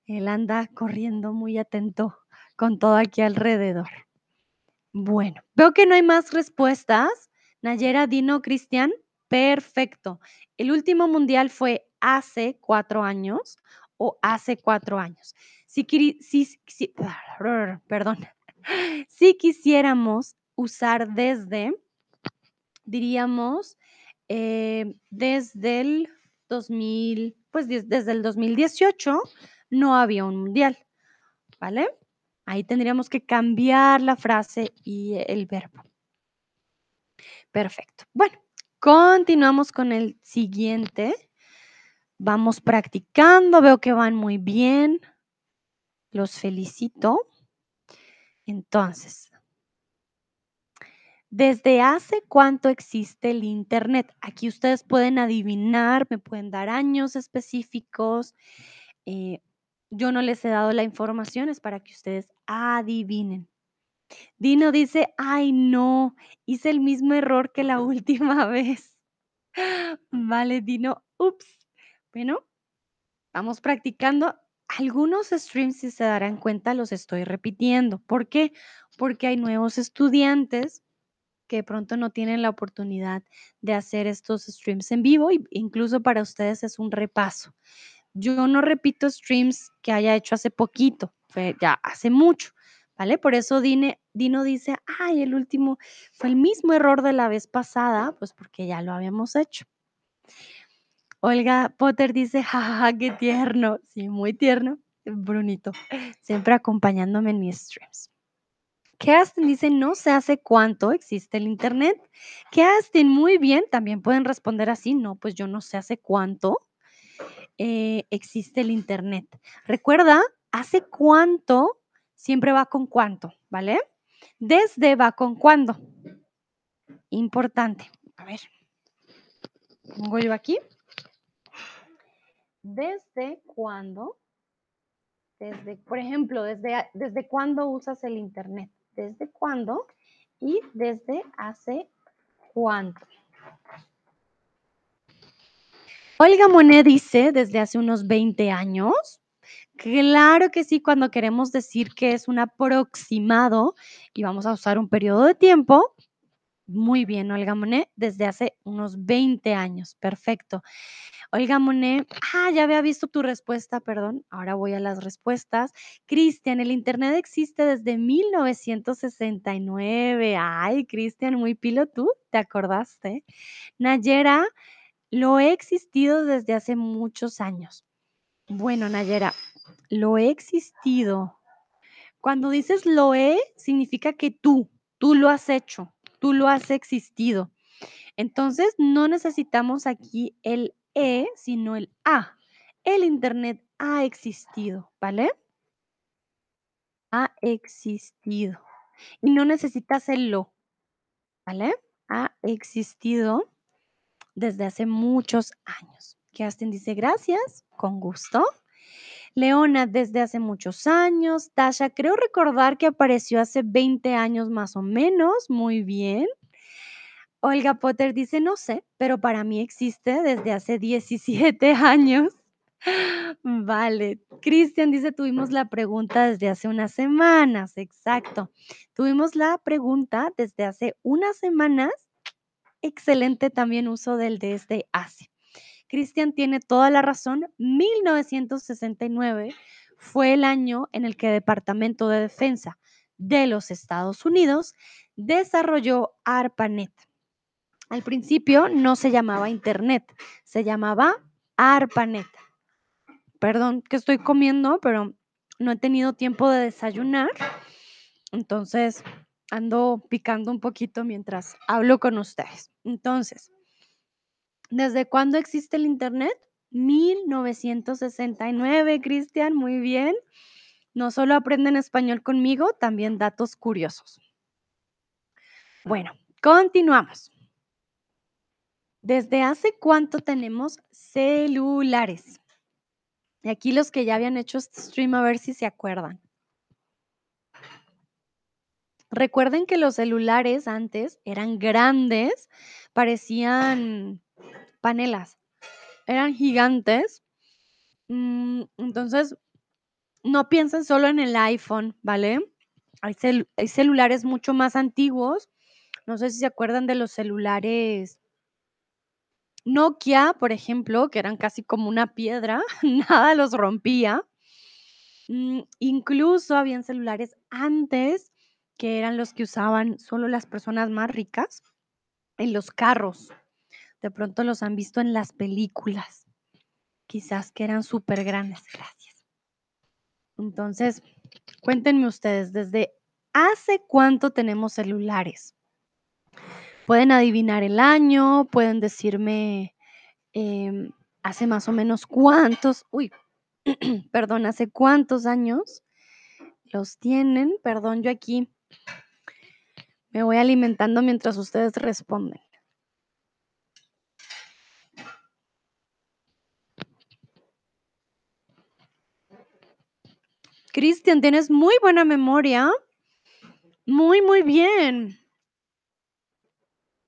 Él anda corriendo muy atento con todo aquí alrededor. Bueno, veo que no hay más respuestas. Nayera, Dino, Cristian, perfecto. El último mundial fue hace cuatro años o hace cuatro años. Si, si, perdón, si quisiéramos usar desde, diríamos, eh, desde el 2000, pues desde el 2018 no había un mundial, ¿vale? Ahí tendríamos que cambiar la frase y el verbo. Perfecto. Bueno, continuamos con el siguiente. Vamos practicando, veo que van muy bien. Los felicito. Entonces, ¿desde hace cuánto existe el Internet? Aquí ustedes pueden adivinar, me pueden dar años específicos. Eh, yo no les he dado la información, es para que ustedes adivinen. Dino dice, ay no, hice el mismo error que la última vez. Vale, Dino, ups. Bueno, vamos practicando. Algunos streams, si se darán cuenta, los estoy repitiendo. ¿Por qué? Porque hay nuevos estudiantes que pronto no tienen la oportunidad de hacer estos streams en vivo e incluso para ustedes es un repaso. Yo no repito streams que haya hecho hace poquito, fue ya hace mucho, ¿vale? Por eso Dino dice, ay, el último fue el mismo error de la vez pasada, pues porque ya lo habíamos hecho. Olga Potter dice, jajaja, qué tierno. Sí, muy tierno. Brunito, siempre acompañándome en mis streams. Kerstin dice, no sé hace cuánto existe el Internet. Kerstin, muy bien, también pueden responder así, no, pues yo no sé hace cuánto. Eh, existe el Internet. Recuerda, hace cuánto siempre va con cuánto, ¿vale? Desde va con cuándo. Importante. A ver, pongo yo aquí. ¿Desde cuándo? Desde, por ejemplo, desde, desde cuándo usas el Internet. ¿Desde cuándo? Y desde hace cuánto. Olga Monet dice desde hace unos 20 años. Claro que sí, cuando queremos decir que es un aproximado y vamos a usar un periodo de tiempo. Muy bien, Olga Monet, desde hace unos 20 años. Perfecto. Olga Monet, ah, ya había visto tu respuesta, perdón. Ahora voy a las respuestas. Cristian, el Internet existe desde 1969. Ay, Cristian, muy pilo tú, ¿te acordaste? Nayera, lo he existido desde hace muchos años. Bueno, Nayera, lo he existido. Cuando dices lo he, significa que tú, tú lo has hecho, tú lo has existido. Entonces, no necesitamos aquí el e, sino el a. El Internet ha existido, ¿vale? Ha existido. Y no necesitas el lo, ¿vale? Ha existido desde hace muchos años. Kerstin dice gracias, con gusto. Leona desde hace muchos años. Tasha, creo recordar que apareció hace 20 años más o menos. Muy bien. Olga Potter dice, no sé, pero para mí existe desde hace 17 años. Vale. Cristian dice, tuvimos la pregunta desde hace unas semanas. Exacto. Tuvimos la pregunta desde hace unas semanas. Excelente también uso del desde hace. Cristian tiene toda la razón. 1969 fue el año en el que el Departamento de Defensa de los Estados Unidos desarrolló ARPANET. Al principio no se llamaba Internet, se llamaba ARPANET. Perdón que estoy comiendo, pero no he tenido tiempo de desayunar. Entonces ando picando un poquito mientras hablo con ustedes. Entonces, ¿Desde cuándo existe el Internet? 1969, Cristian, muy bien. No solo aprenden español conmigo, también datos curiosos. Bueno, continuamos. ¿Desde hace cuánto tenemos celulares? Y aquí los que ya habían hecho este stream, a ver si se acuerdan. Recuerden que los celulares antes eran grandes, parecían panelas. Eran gigantes. Mm, entonces, no piensen solo en el iPhone, ¿vale? Hay, celulares mucho más antiguos. No sé si se acuerdan de los celulares Nokia, por ejemplo, que eran casi como una piedra, nada los rompía. Mm, incluso habían celulares antes que eran los que usaban solo las personas más ricas en los carros. De pronto los han visto en las películas. Quizás que eran súper grandes. Gracias. Entonces, cuéntenme ustedes, ¿desde hace cuánto tenemos celulares? Pueden adivinar el año, pueden decirme em, hace más o menos cuántos, uy, perdón, hace cuántos años los tienen. Perdón, yo aquí me voy alimentando mientras ustedes responden. Cristian, tienes muy buena memoria. Muy, muy bien.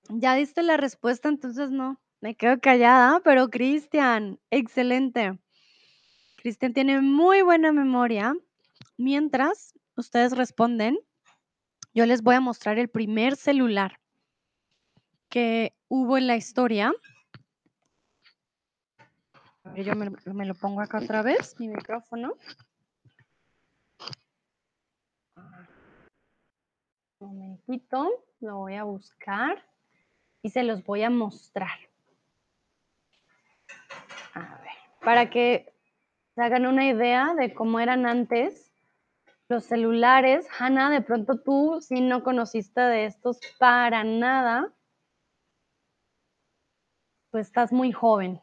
Ya diste la respuesta, entonces no, me quedo callada, pero Cristian, excelente. Cristian tiene muy buena memoria. Mientras ustedes responden, yo les voy a mostrar el primer celular que hubo en la historia. Yo me, me lo pongo acá otra vez, mi micrófono. Un momentito, lo voy a buscar y se los voy a mostrar. A ver, para que se hagan una idea de cómo eran antes los celulares. Hanna, de pronto tú si no conociste de estos para nada, pues estás muy joven.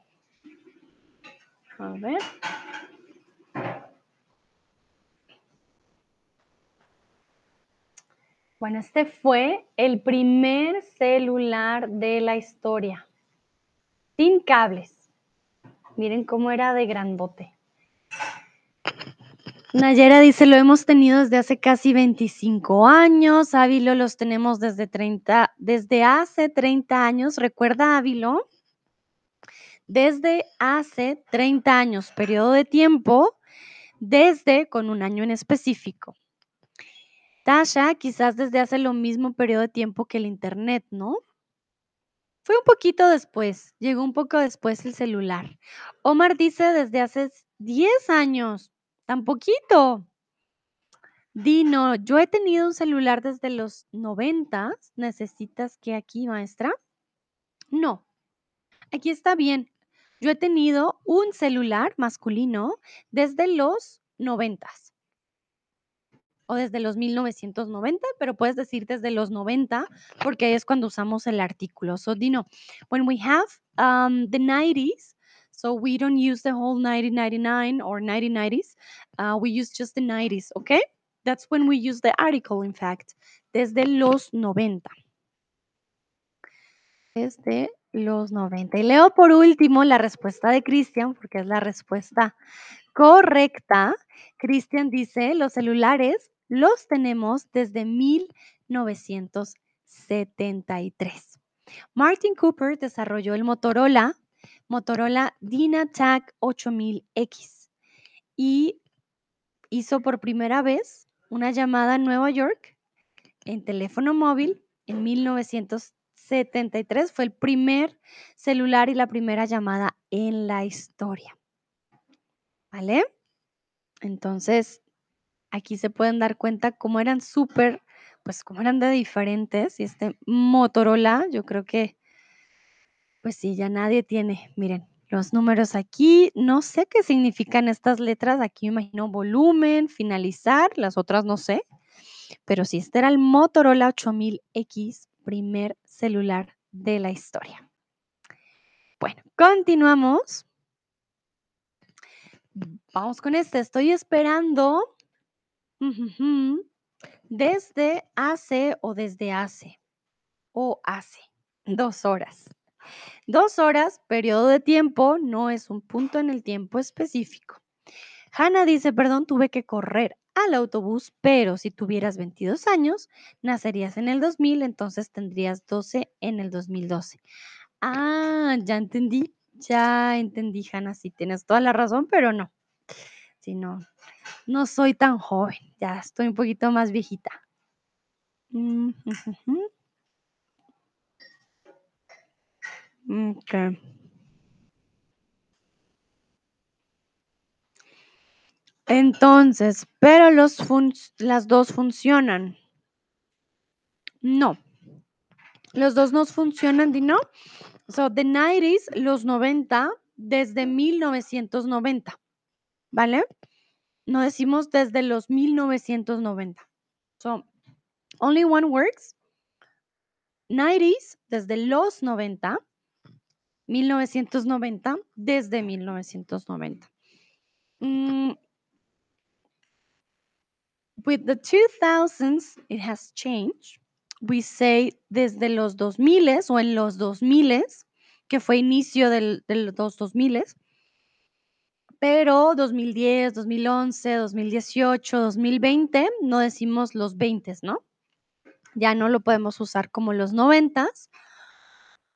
A ver. Bueno, este fue el primer celular de la historia, sin cables. Miren cómo era de grandote. Nayera dice, lo hemos tenido desde hace casi 25 años. Ávilo los tenemos desde 30, desde hace 30 años. ¿Recuerda Ávilo? Desde hace 30 años, periodo de tiempo, desde con un año en específico. Tasha, quizás desde hace lo mismo periodo de tiempo que el Internet, ¿no? Fue un poquito después, llegó un poco después el celular. Omar dice desde hace 10 años, tan poquito. Dino, yo he tenido un celular desde los 90. ¿Necesitas que aquí, maestra? No, aquí está bien. Yo he tenido un celular masculino desde los 90 o desde los 1990, pero puedes decir desde los 90 porque es cuando usamos el artículo. So, Dino, when we have um, the 90s, so we don't use the whole 1999 or 1990s, uh, we use just the 90s, okay? That's when we use the article, in fact, desde los 90. Desde Los 90. Y leo por último la respuesta de Cristian, porque es la respuesta correcta. Cristian dice, los celulares los tenemos desde 1973. Martin Cooper desarrolló el Motorola, Motorola DynaTAC 8000X y hizo por primera vez una llamada en Nueva York en teléfono móvil en 1973. Fue el primer celular y la primera llamada en la historia. ¿Vale? Entonces, aquí se pueden dar cuenta cómo eran súper, pues cómo eran de diferentes. Y este Motorola, yo creo que, pues sí, ya nadie tiene, miren, los números aquí, no sé qué significan estas letras, aquí me imagino volumen, finalizar, las otras no sé, pero sí, este era el Motorola 8000X, primer celular de la historia. Bueno, continuamos. Vamos con este, estoy esperando desde hace o desde hace o hace dos horas. Dos horas, periodo de tiempo, no es un punto en el tiempo específico. Hannah dice, perdón, tuve que correr al autobús, pero si tuvieras 22 años, nacerías en el 2000, entonces tendrías 12 en el 2012. Ah, ya entendí, ya entendí, Hannah, sí tienes toda la razón, pero no. Si no, no soy tan joven, ya estoy un poquito más viejita. Mm, Okay. Entonces, pero los las dos funcionan. No. Los dos no funcionan, ¿di no? So, the 90s, los 90, desde 1990. ¿Vale? No decimos desde los 1990. So, only one works. 90s, desde los 90. 1990, desde 1990. Mm, with the 2000s, it has changed. We say desde los 2000 o en los 2000, que fue inicio del, de los 2000, pero 2010, 2011, 2018, 2020, no decimos los 20, ¿no? Ya no lo podemos usar como los 90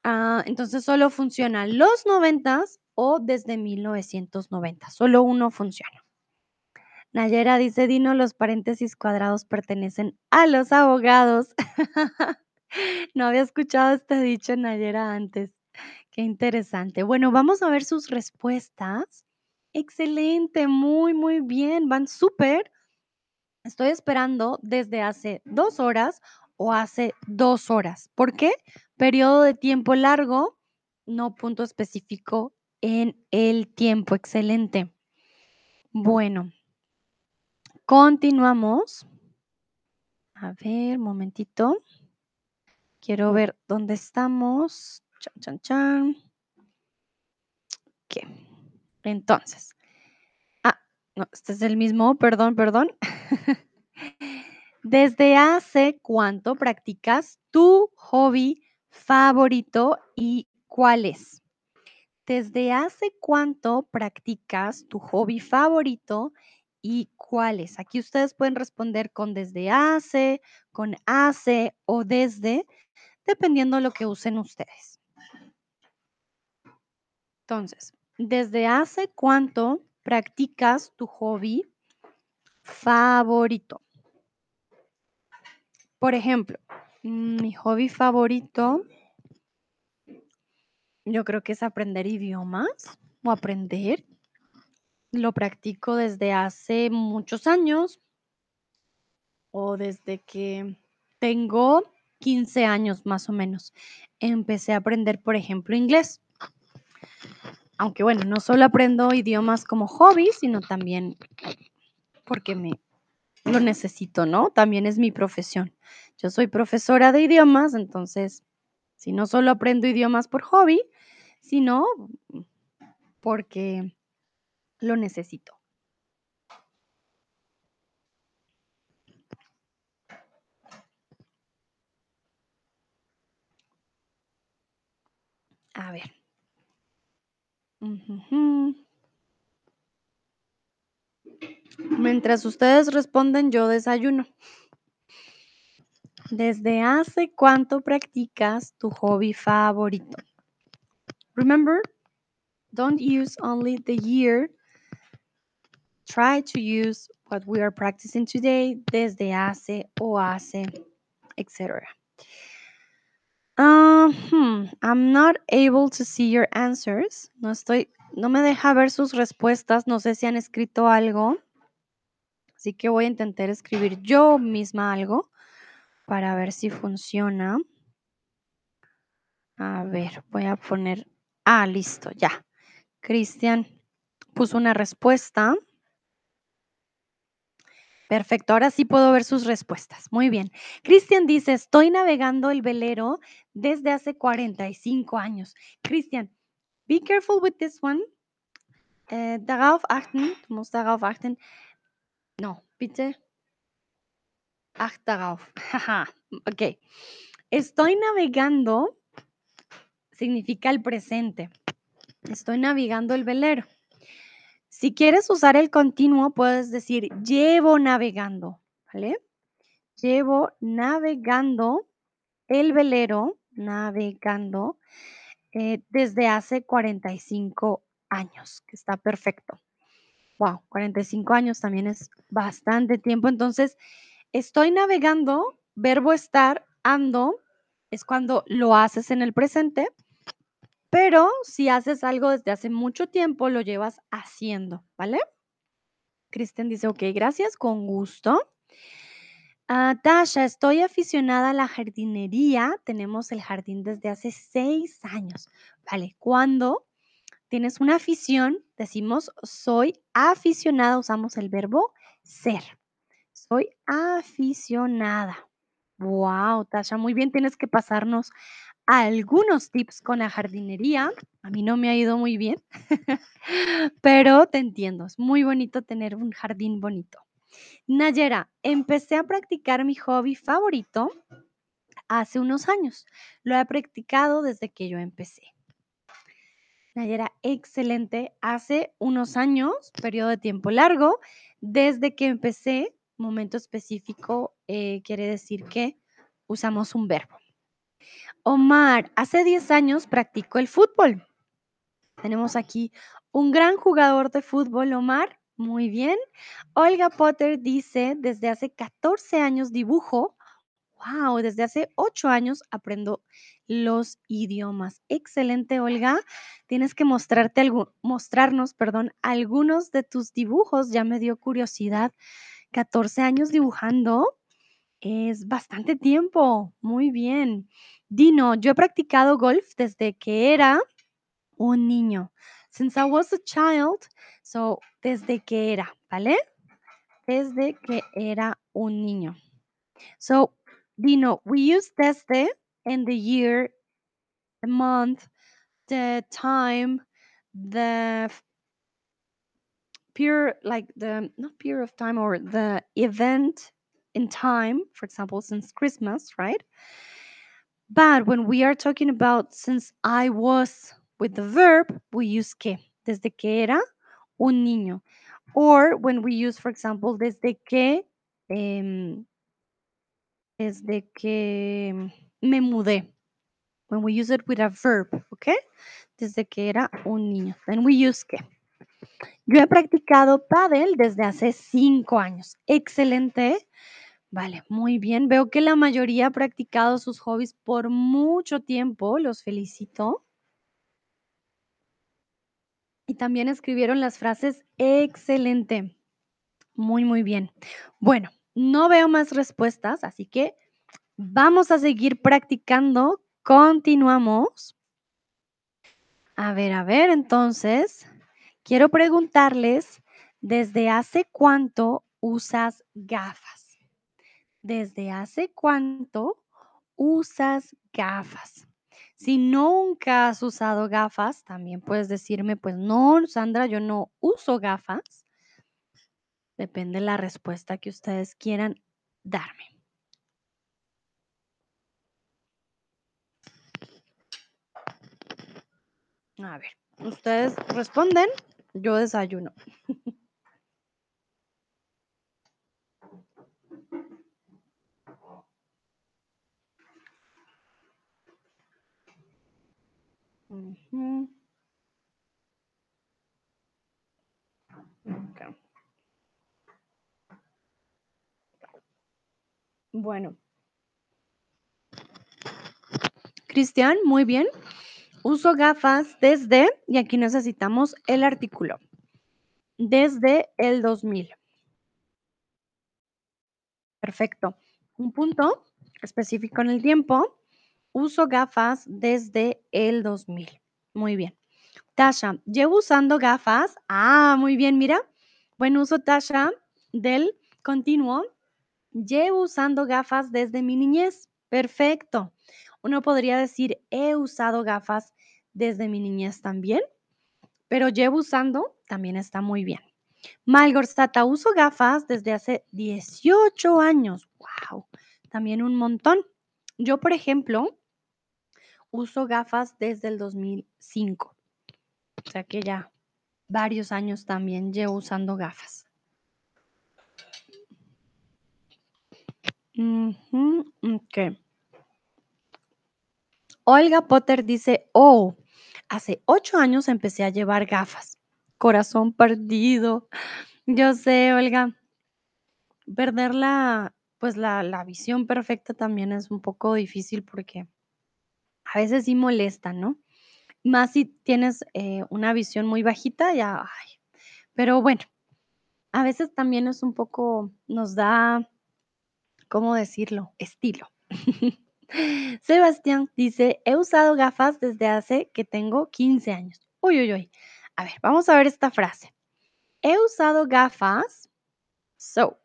Ah, entonces solo funciona los 90 o desde 1990. Solo uno funciona. Nayera dice, Dino, los paréntesis cuadrados pertenecen a los abogados. no había escuchado este dicho, Nayera, antes. Qué interesante. Bueno, vamos a ver sus respuestas. Excelente, muy, muy bien, van súper. Estoy esperando desde hace dos horas o hace dos horas. ¿Por qué? Periodo de tiempo largo, no punto específico en el tiempo. Excelente. Bueno, continuamos. A ver, momentito. Quiero ver dónde estamos. Chan, chan, chan. ¿Qué? Entonces. Ah, no, este es el mismo, perdón, perdón. ¿Desde hace cuánto practicas tu hobby favorito y cuál es? ¿Desde hace cuánto practicas tu hobby favorito y cuál es? Aquí ustedes pueden responder con desde hace, con hace o desde, dependiendo lo que usen ustedes. Entonces, ¿desde hace cuánto practicas tu hobby favorito? Por ejemplo, mi hobby favorito, yo creo que es aprender idiomas o aprender. Lo practico desde hace muchos años o desde que tengo 15 años más o menos. Empecé a aprender, por ejemplo, inglés. Aunque bueno, no solo aprendo idiomas como hobby, sino también porque me lo necesito, ¿no? También es mi profesión. Yo soy profesora de idiomas, entonces, si no solo aprendo idiomas por hobby, sino porque lo necesito. A ver. Mientras ustedes responden, yo desayuno. ¿Desde hace cuánto practicas tu hobby favorito? Remember, don't use only the year. Try to use what we are practicing today, desde hace o hace, etc. Uh, hmm, I'm not able to see your answers. No estoy, no me deja ver sus respuestas. No sé si han escrito algo. Así que voy a intentar escribir yo misma algo para ver si funciona. A ver, voy a poner. Ah, listo, ya. Cristian puso una respuesta. Perfecto, ahora sí puedo ver sus respuestas. Muy bien. Cristian dice, estoy navegando el velero desde hace 45 años. Cristian, be careful with this one. Äh, darauf achten, du musst darauf achten. No, bitte. Acht darauf. Haha, ok. Estoy navegando significa el presente. Estoy navegando el velero. Si quieres usar el continuo, puedes decir llevo navegando, ¿vale? Llevo navegando el velero, navegando, eh, desde hace 45 años, que está perfecto. Wow, 45 años también es bastante tiempo. Entonces, estoy navegando, verbo estar, ando, es cuando lo haces en el presente, pero si haces algo desde hace mucho tiempo, lo llevas haciendo, ¿vale? Cristian dice, ok, gracias, con gusto. Tasha, estoy aficionada a la jardinería. Tenemos el jardín desde hace seis años. Vale, cuando tienes una afición, decimos soy aficionada, usamos el verbo ser. Soy aficionada. Wow, Tasha, muy bien, tienes que pasarnos algunos tips con la jardinería. A mí no me ha ido muy bien, pero te entiendo, es muy bonito tener un jardín bonito. Nayera, empecé a practicar mi hobby favorito hace unos años. Lo he practicado desde que yo empecé. Nayera, excelente. Hace unos años, periodo de tiempo largo, desde que empecé, momento específico, eh, quiere decir que usamos un verbo. Omar, hace 10 años practico el fútbol. Tenemos aquí un gran jugador de fútbol, Omar. Muy bien. Olga Potter dice, desde hace 14 años dibujo. Wow, desde hace 8 años aprendo los idiomas. Excelente, Olga. Tienes que mostrarte algo, mostrarnos, perdón, algunos de tus dibujos. Ya me dio curiosidad. 14 años dibujando. Es bastante tiempo. Muy bien. Dino, yo he practicado golf desde que era un niño. Since I was a child, so desde que era, ¿vale? Desde que era un niño. So, Dino, we use desde in the year, the month, the time, the period, like the not period of time or the event in time, for example, since Christmas, right? But when we are talking about since I was with the verb, we use que, desde que era un niño. Or when we use, for example, desde que, em, desde que me mudé. When we use it with a verb, ¿ok? Desde que era un niño. Then we use que. Yo he practicado paddle desde hace cinco años. Excelente. Vale, muy bien. Veo que la mayoría ha practicado sus hobbies por mucho tiempo. Los felicito. Y también escribieron las frases excelente. Muy, muy bien. Bueno, no veo más respuestas, así que vamos a seguir practicando. Continuamos. A ver, a ver, entonces, quiero preguntarles, ¿desde hace cuánto usas gafas? ¿Desde hace cuánto usas gafas? Si nunca has usado gafas, también puedes decirme, pues no, Sandra, yo no uso gafas. Depende la respuesta que ustedes quieran darme. A ver, ustedes responden, yo desayuno. Okey. Bueno. Cristian, muy bien. Uso gafas desde, y aquí necesitamos el artículo. Desde el 2000. Perfecto. Un punto específico en el tiempo. Uso gafas desde el 2000. Muy bien. Tasha, llevo usando gafas. Ah, muy bien, mira. Buen uso, Tasha, del continuo. Llevo usando gafas desde mi niñez. Perfecto. Uno podría decir, he usado gafas desde mi niñez también, pero llevo usando también está muy bien. Malgorzata, uso gafas desde hace 18 años. Wow, también un montón. Yo, por ejemplo, uso gafas desde el 2005. O sea que ya varios años también llevo usando gafas. Olga Potter dice: "Oh, hace 8 años empecé a llevar gafas". Corazón partido. Yo sé, Olga. Perder la, pues, la la visión perfecta también es un poco difícil porque a veces sí molesta, ¿no? Más si tienes, eh, una visión muy bajita, ya. Pero bueno, a veces también es un poco nos da, ¿cómo decirlo? Estilo. Sebastián dice: "He usado gafas desde hace que tengo 15 años". Uy, uy, uy. A ver, vamos a ver esta frase. He usado gafas. So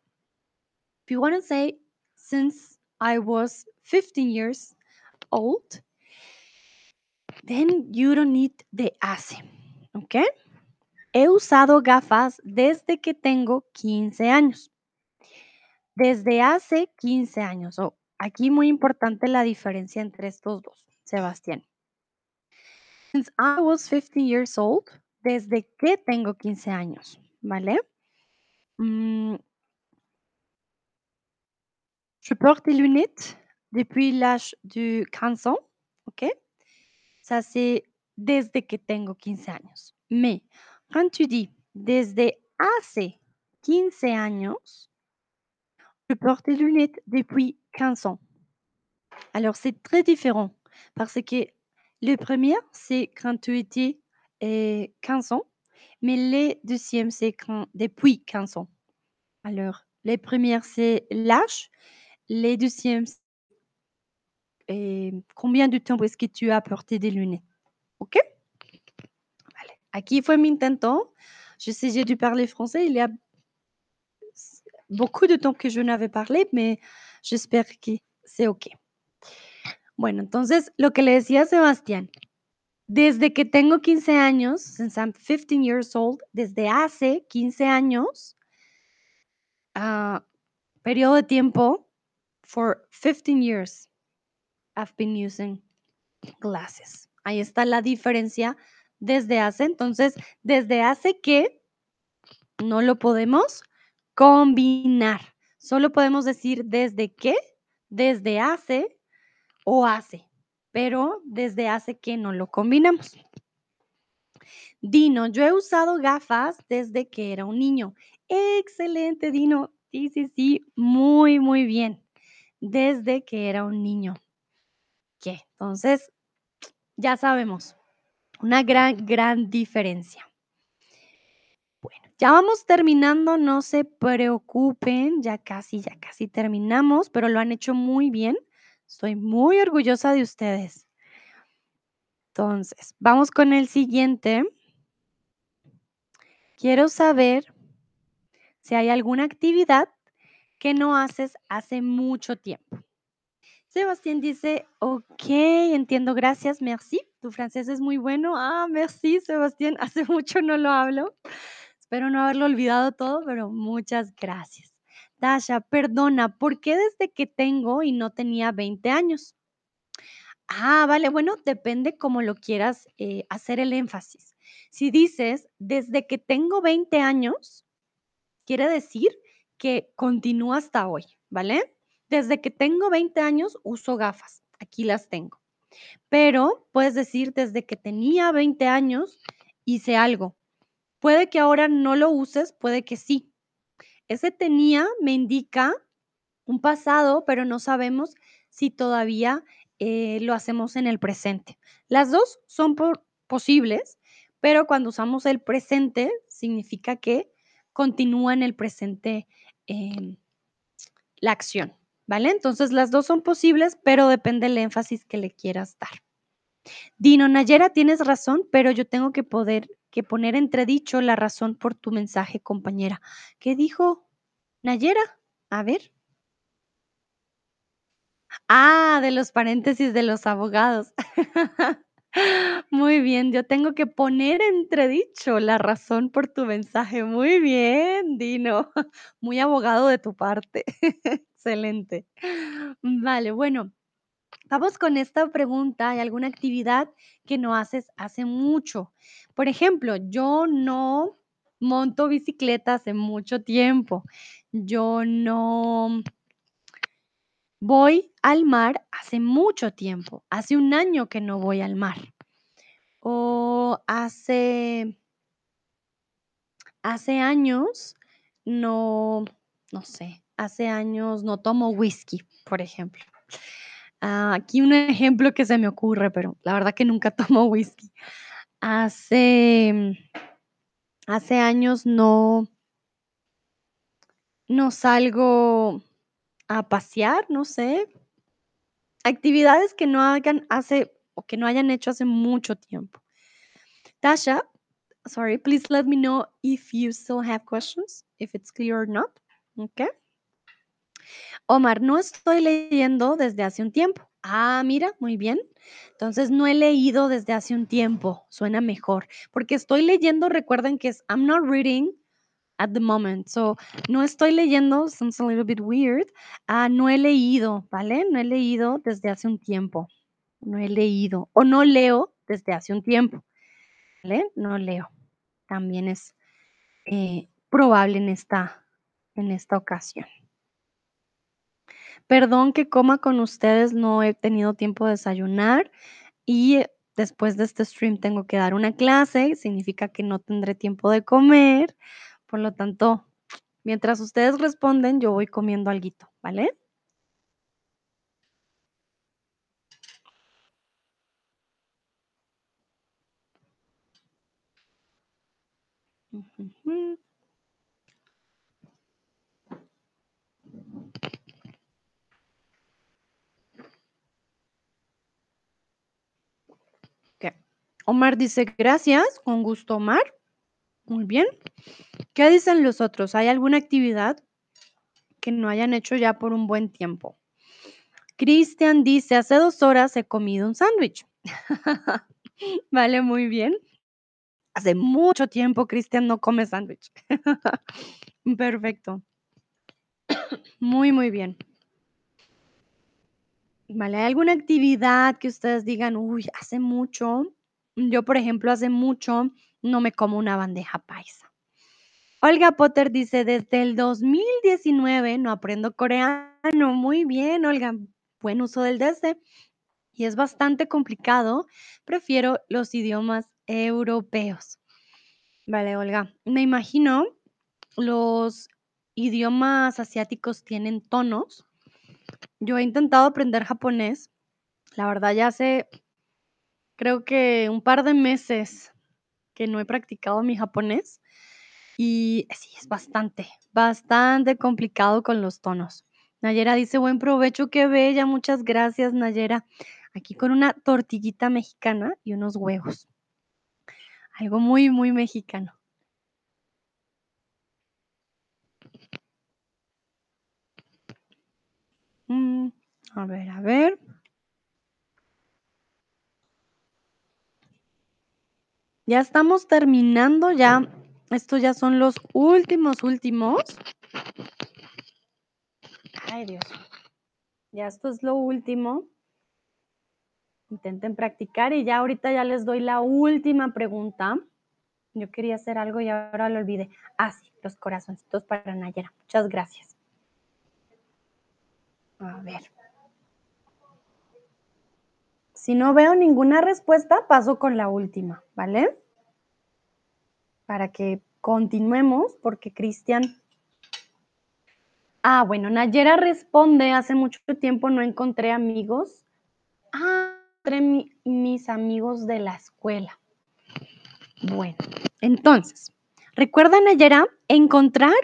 if you wanna say since I was 15 years old then you don't need the hace, ¿okey? He usado gafas desde que tengo 15 años. Desde hace 15 años. Oh, aquí muy importante la diferencia entre estos 2, Sebastián. Since I was 15 years old, desde que tengo 15 años, ¿vale? Mm. Je porte des lunettes depuis l'âge de 15 ans, ¿okey? Ça, c'est desde que tengo 15 años. Mais quand tu dis desde hace 15 años je porte des lunettes depuis 15 ans. Alors, c'est très différent parce que le 1er, c'est quand tu étais, eh, 15 ans, mais le 2e, c'est quand depuis 15 ans. Alors, les 1res, c'est l'âge, les 2e c et combien de temps est-ce que tu as porté des lunettes, OK? Vale, aquí fue mi intento. J'essayais de parler français, il y a beaucoup de temps que je n'avais parlé, mais j'espère que c'est OK. Bueno, entonces, lo que le decía a Sebastián, desde que tengo 15 años, since I'm 15 years old, desde hace 15 años ah, periodo de tiempo, for 15 years, I've been using glasses. Ahí está la diferencia desde hace. Entonces, desde hace que no lo podemos combinar. Solo podemos decir desde que, desde hace o hace, pero desde hace que no lo combinamos. Dino, yo he usado gafas desde que era un niño. Excelente, Dino. Sí, sí, sí, muy, muy bien. Desde que era un niño. ¿Qué? Entonces, ya sabemos, una gran, gran diferencia. Ya vamos terminando, no se preocupen, ya casi, ya casi terminamos, pero lo han hecho muy bien. Estoy muy orgullosa de ustedes. Entonces, vamos con el siguiente. Quiero saber si hay alguna actividad que no haces hace mucho tiempo. Sebastián dice: "Okey, entiendo, gracias, merci. Tu francés es muy bueno". Ah, merci, Sebastián, hace mucho no lo hablo. Espero no haberlo olvidado todo, pero muchas gracias. Dasha, perdona, ¿por qué desde que tengo y no tenía 20 años? Ah, vale, bueno, depende cómo lo quieras, eh, hacer el énfasis. Si dices: "Desde que tengo 20 años", quiere decir que continúa hasta hoy, ¿vale? Desde que tengo 20 años uso gafas, aquí las tengo. Pero puedes decir: "Desde que tenía 20 años hice algo". Puede que ahora no lo uses, puede que sí. Ese tenía me indica un pasado, pero no sabemos si todavía, eh, lo hacemos en el presente. Las 2 son posibles, pero cuando usamos el presente significa que continúa en el presente, em, la acción, ¿vale? Entonces, las 2 son posibles, pero depende el énfasis que le quieras dar. Dino: "Nayera, tienes razón, pero yo tengo que poder que poner entredicho la razón por tu mensaje, compañera". ¿Qué dijo Nayera? A ver. Ah, de los paréntesis de los abogados. Muy bien, yo tengo que poner entredicho la razón por tu mensaje. Muy bien, Dino. Muy abogado de tu parte. Excelente. Vale, bueno, vamos con esta pregunta, ¿hay alguna actividad que no haces hace mucho? Por ejemplo, yo no monto bicicleta hace mucho tiempo. Yo no voy al mar hace mucho tiempo, hace 1 año que no voy al mar. O hace hace años no no sé, hace años no tomo whisky, por ejemplo. Ah, aquí un ejemplo que se me ocurre, pero la verdad que nunca tomo whisky. Hace hace años no no salgo a pasear, no sé. Actividades que no hagan hace o que no hayan hecho hace mucho tiempo. Tasha, sorry, please let me know if you still have questions, if it's clear or not, okey. Omar: "No estoy leyendo desde hace un tiempo". Ah, mira, muy bien. Entonces, no he leído desde hace un tiempo, suena mejor, porque estoy leyendo, recuerden que es I'm not reading at the moment. So, no estoy leyendo, sounds a little bit weird. Ah, no he leído, ¿vale? No he leído desde hace un tiempo. No he leído, o no leo desde hace un tiempo, ¿vale? No leo. También es, eh, probable en esta en esta ocasión. Perdón que coma con ustedes, no he tenido tiempo de desayunar y después de este stream tengo que dar una clase, significa que no tendré tiempo de comer. Por lo tanto, mientras ustedes responden, yo voy comiendo alguito, ¿vale? Omar dice: "Gracias, con gusto, Omar". Muy bien. ¿Qué dicen los otros? ¿Hay alguna actividad que no hayan hecho ya por un buen tiempo? Cristian dice: "Hace 2 horas he comido un sándwich". Vale, muy bien. Hace mucho tiempo, Cristian no come sándwich. Perfecto. Muy, muy bien. Vale, ¿hay alguna actividad que ustedes digan: "Uy, hace mucho"? Yo, por ejemplo, hace mucho no me como una bandeja paisa. Olga Potter dice: "Desde el 2019 no aprendo coreano". Muy bien, Olga, buen uso del desde. Y es bastante complicado, prefiero los idiomas europeos. Vale, Olga, me imagino, los idiomas asiáticos tienen tonos. Yo he intentado aprender japonés, la verdad ya hace creo que un par de meses que no he practicado mi japonés, y sí, es bastante, bastante complicado con los tonos. Nayera dice: "Buen provecho". Qué bella, muchas gracias, Nayera. Aquí con una tortillita mexicana y unos huevos. Algo muy, muy mexicano. Mm, a ver, a ver. Ya estamos terminando, ya estos ya son los últimos, últimos. Ay, Dios. Ya esto es lo último. Intenten practicar y ya ahorita ya les doy la última pregunta. Yo quería hacer algo y ahora lo olvidé. Ah, sí, los corazoncitos para Nayera. Muchas gracias. A ver. Si no veo ninguna respuesta, paso con la última, ¿vale? Para que continuemos, porque Cristian... Ah, bueno, Nayera responde, hace mucho tiempo no encontré amigos. Ah, encontré mi, mis amigos de la escuela. Bueno, entonces, ¿recuerdan Nayera? Encontrar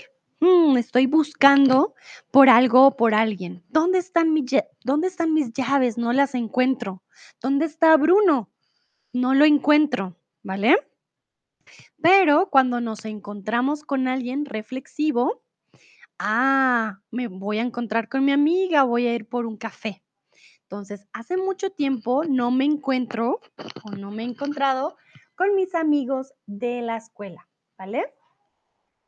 Mm, estoy buscando por algo o por alguien. ¿Dónde están, ¿Dónde están mis llaves? No las encuentro. ¿Dónde está Bruno? No lo encuentro, ¿vale? Pero cuando nos encontramos con alguien reflexivo, ah, me voy a encontrar con mi amiga, voy a ir por un café. Entonces, hace mucho tiempo no me encuentro o no me he encontrado con mis amigos de la escuela, ¿vale?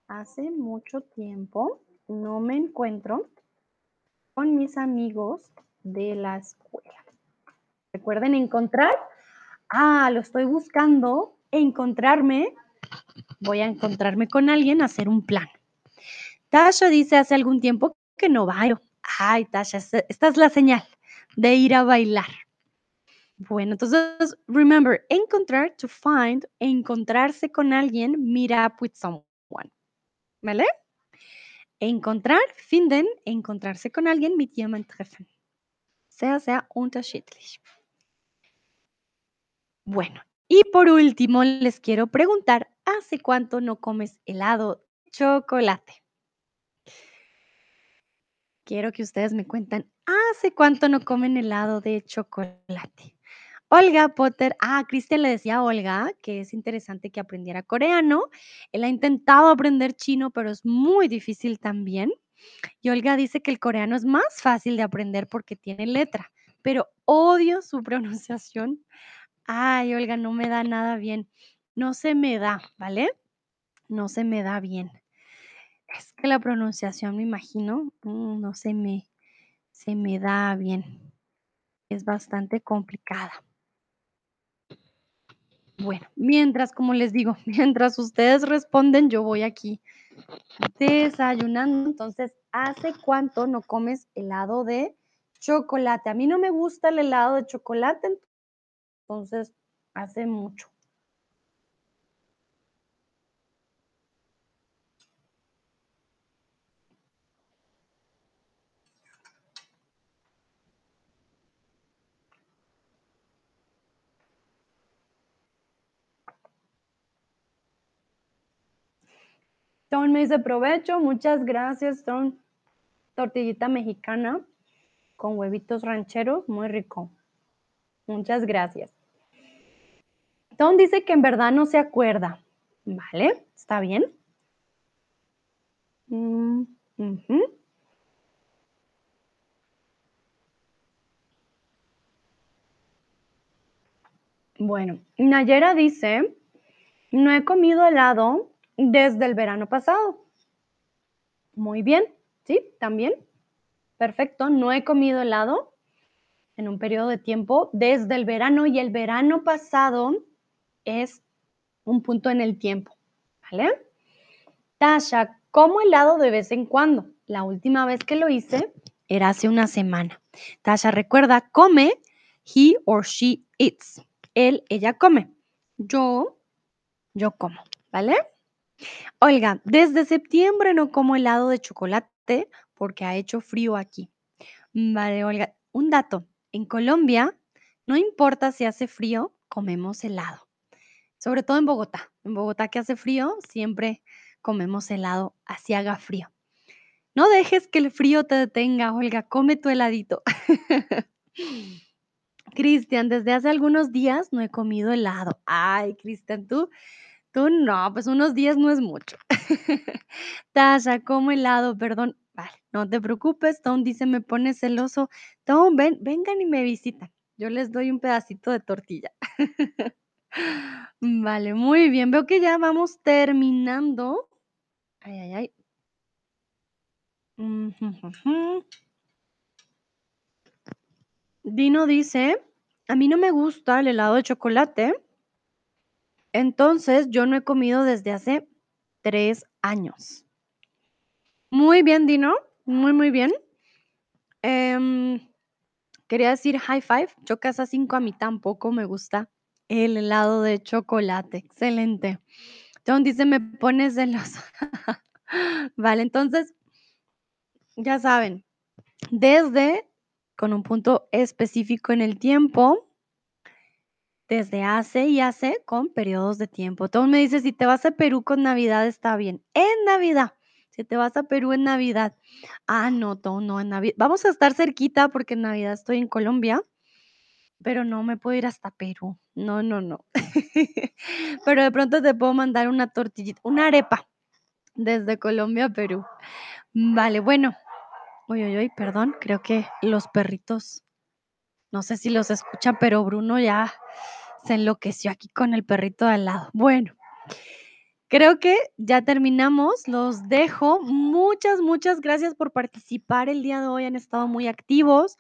Hace mucho tiempo no me encuentro con mis amigos de la escuela. Recuerden encontrar. Ah, lo estoy buscando. Encontrarme. Voy a encontrarme con alguien, hacer un plan. Tasha dice hace algún tiempo que no bailo. Ay, Tasha, esta es la señal de ir a bailar. Bueno, entonces, remember, encontrar, to find, encontrarse con alguien, meet up with someone. ¿Vale? Encontrar, finden, encontrarse con alguien mit jemand treffen. Sehr, sehr unterschiedlich. Bueno, y por último les quiero preguntar, ¿hace cuánto no comes helado chocolate? Quiero que ustedes me cuentan, ¿hace cuánto no comen helado de chocolate? Olga Potter, ah, Cristian le decía a Olga que es interesante que aprendiera coreano. Él ha intentado aprender chino, pero es muy difícil también. Y Olga dice que el coreano es más fácil de aprender porque tiene letra, pero odio su pronunciación. Ay, Olga, no me da nada bien. No se me da, ¿vale? No se me da bien. Es que la pronunciación, me imagino, mm, no se me, se me da bien. Es bastante complicada. Bueno, mientras, como les digo, mientras ustedes responden, yo voy aquí desayunando. Entonces, ¿hace cuánto no comes helado de chocolate? A mí no me gusta el helado de chocolate, entonces hace mucho. Ton me dice provecho, muchas gracias, Ton. Tortillita mexicana con huevitos rancheros, muy rico. Muchas gracias. Tom dice que en verdad no se acuerda. Vale, está bien. Mm, bueno, Nayera dice, no he comido helado desde el verano pasado. Muy bien, ¿sí? También. Perfecto, no he comido helado en un periodo de tiempo desde el verano y el verano pasado es un punto en el tiempo, ¿vale? Tasha, como helado de vez en cuando. La última vez que lo hice era hace una semana. Tasha, recuerda, come, he or she eats. Él, ella come. Yo, yo como, ¿vale? Olga, desde septiembre no como helado de chocolate porque ha hecho frío aquí. Vale, Olga, un dato. En Colombia, no importa si hace frío, comemos helado. Sobre todo en Bogotá. En Bogotá que hace frío, siempre comemos helado, así haga frío. No dejes que el frío te detenga, Olga, come tu heladito. Cristian, desde hace algunos días no he comido helado. Ay, Cristian, tú Tú no, pues unos días no es mucho. Tasha, como helado, perdón. Vale, no te preocupes. Tom dice, me pone celoso. Tom, ven, vengan y me visitan. Yo les doy un pedacito de tortilla. vale, muy bien. Veo que ya vamos terminando. Ay, ay, ay. Dino dice A mí no me gusta el helado de chocolate. Entonces, yo no he comido desde hace 3 años. Muy bien, Dino, muy, muy bien. Em, quería decir high five, chocas a 5, a mí tampoco me gusta el helado de chocolate, excelente. Tom dice: "Me pones celosa". Vale, entonces ya saben, desde con un punto específico en el tiempo desde hace y hace con periodos de tiempo. Tom me dice: "Si te vas a Perú con Navidad, está bien". En Navidad, si te vas a Perú en Navidad. Ah, no, Tom, no, en Navi vamos a estar cerquita porque en Navidad estoy en Colombia, pero no me puedo ir hasta Perú. No, no, no. Pero de pronto te puedo mandar una tortillita una arepa desde Colombia a Perú. Vale, bueno. Uy, uy, uy, perdón, creo que los perritos, no sé si los escuchan, pero Bruno ya se enloqueció aquí con el perrito de al lado. Bueno creo que ya terminamos, los dejo. Muchas, muchas gracias por participar el día de hoy, han estado muy activos.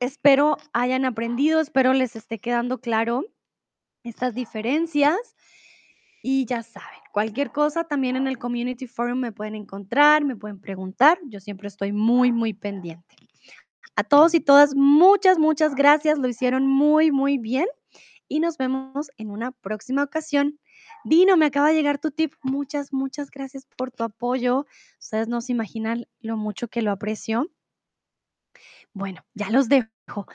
Espero hayan aprendido, espero les esté quedando claro estas diferencias. Y ya saben, cualquier cosa también en el community forum me pueden encontrar, me pueden preguntar, yo siempre estoy muy, muy pendiente. A todos y todas, muchas, muchas gracias, lo hicieron muy, muy bien y nos vemos en una próxima ocasión. Dino, me acaba de llegar tu tip. Muchas, muchas gracias por tu apoyo. Ustedes no se imaginan lo mucho que lo aprecio. Bueno, ya los dejo.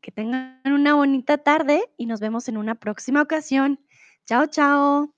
Que tengan una bonita tarde y nos vemos en una próxima ocasión. Chao, chao.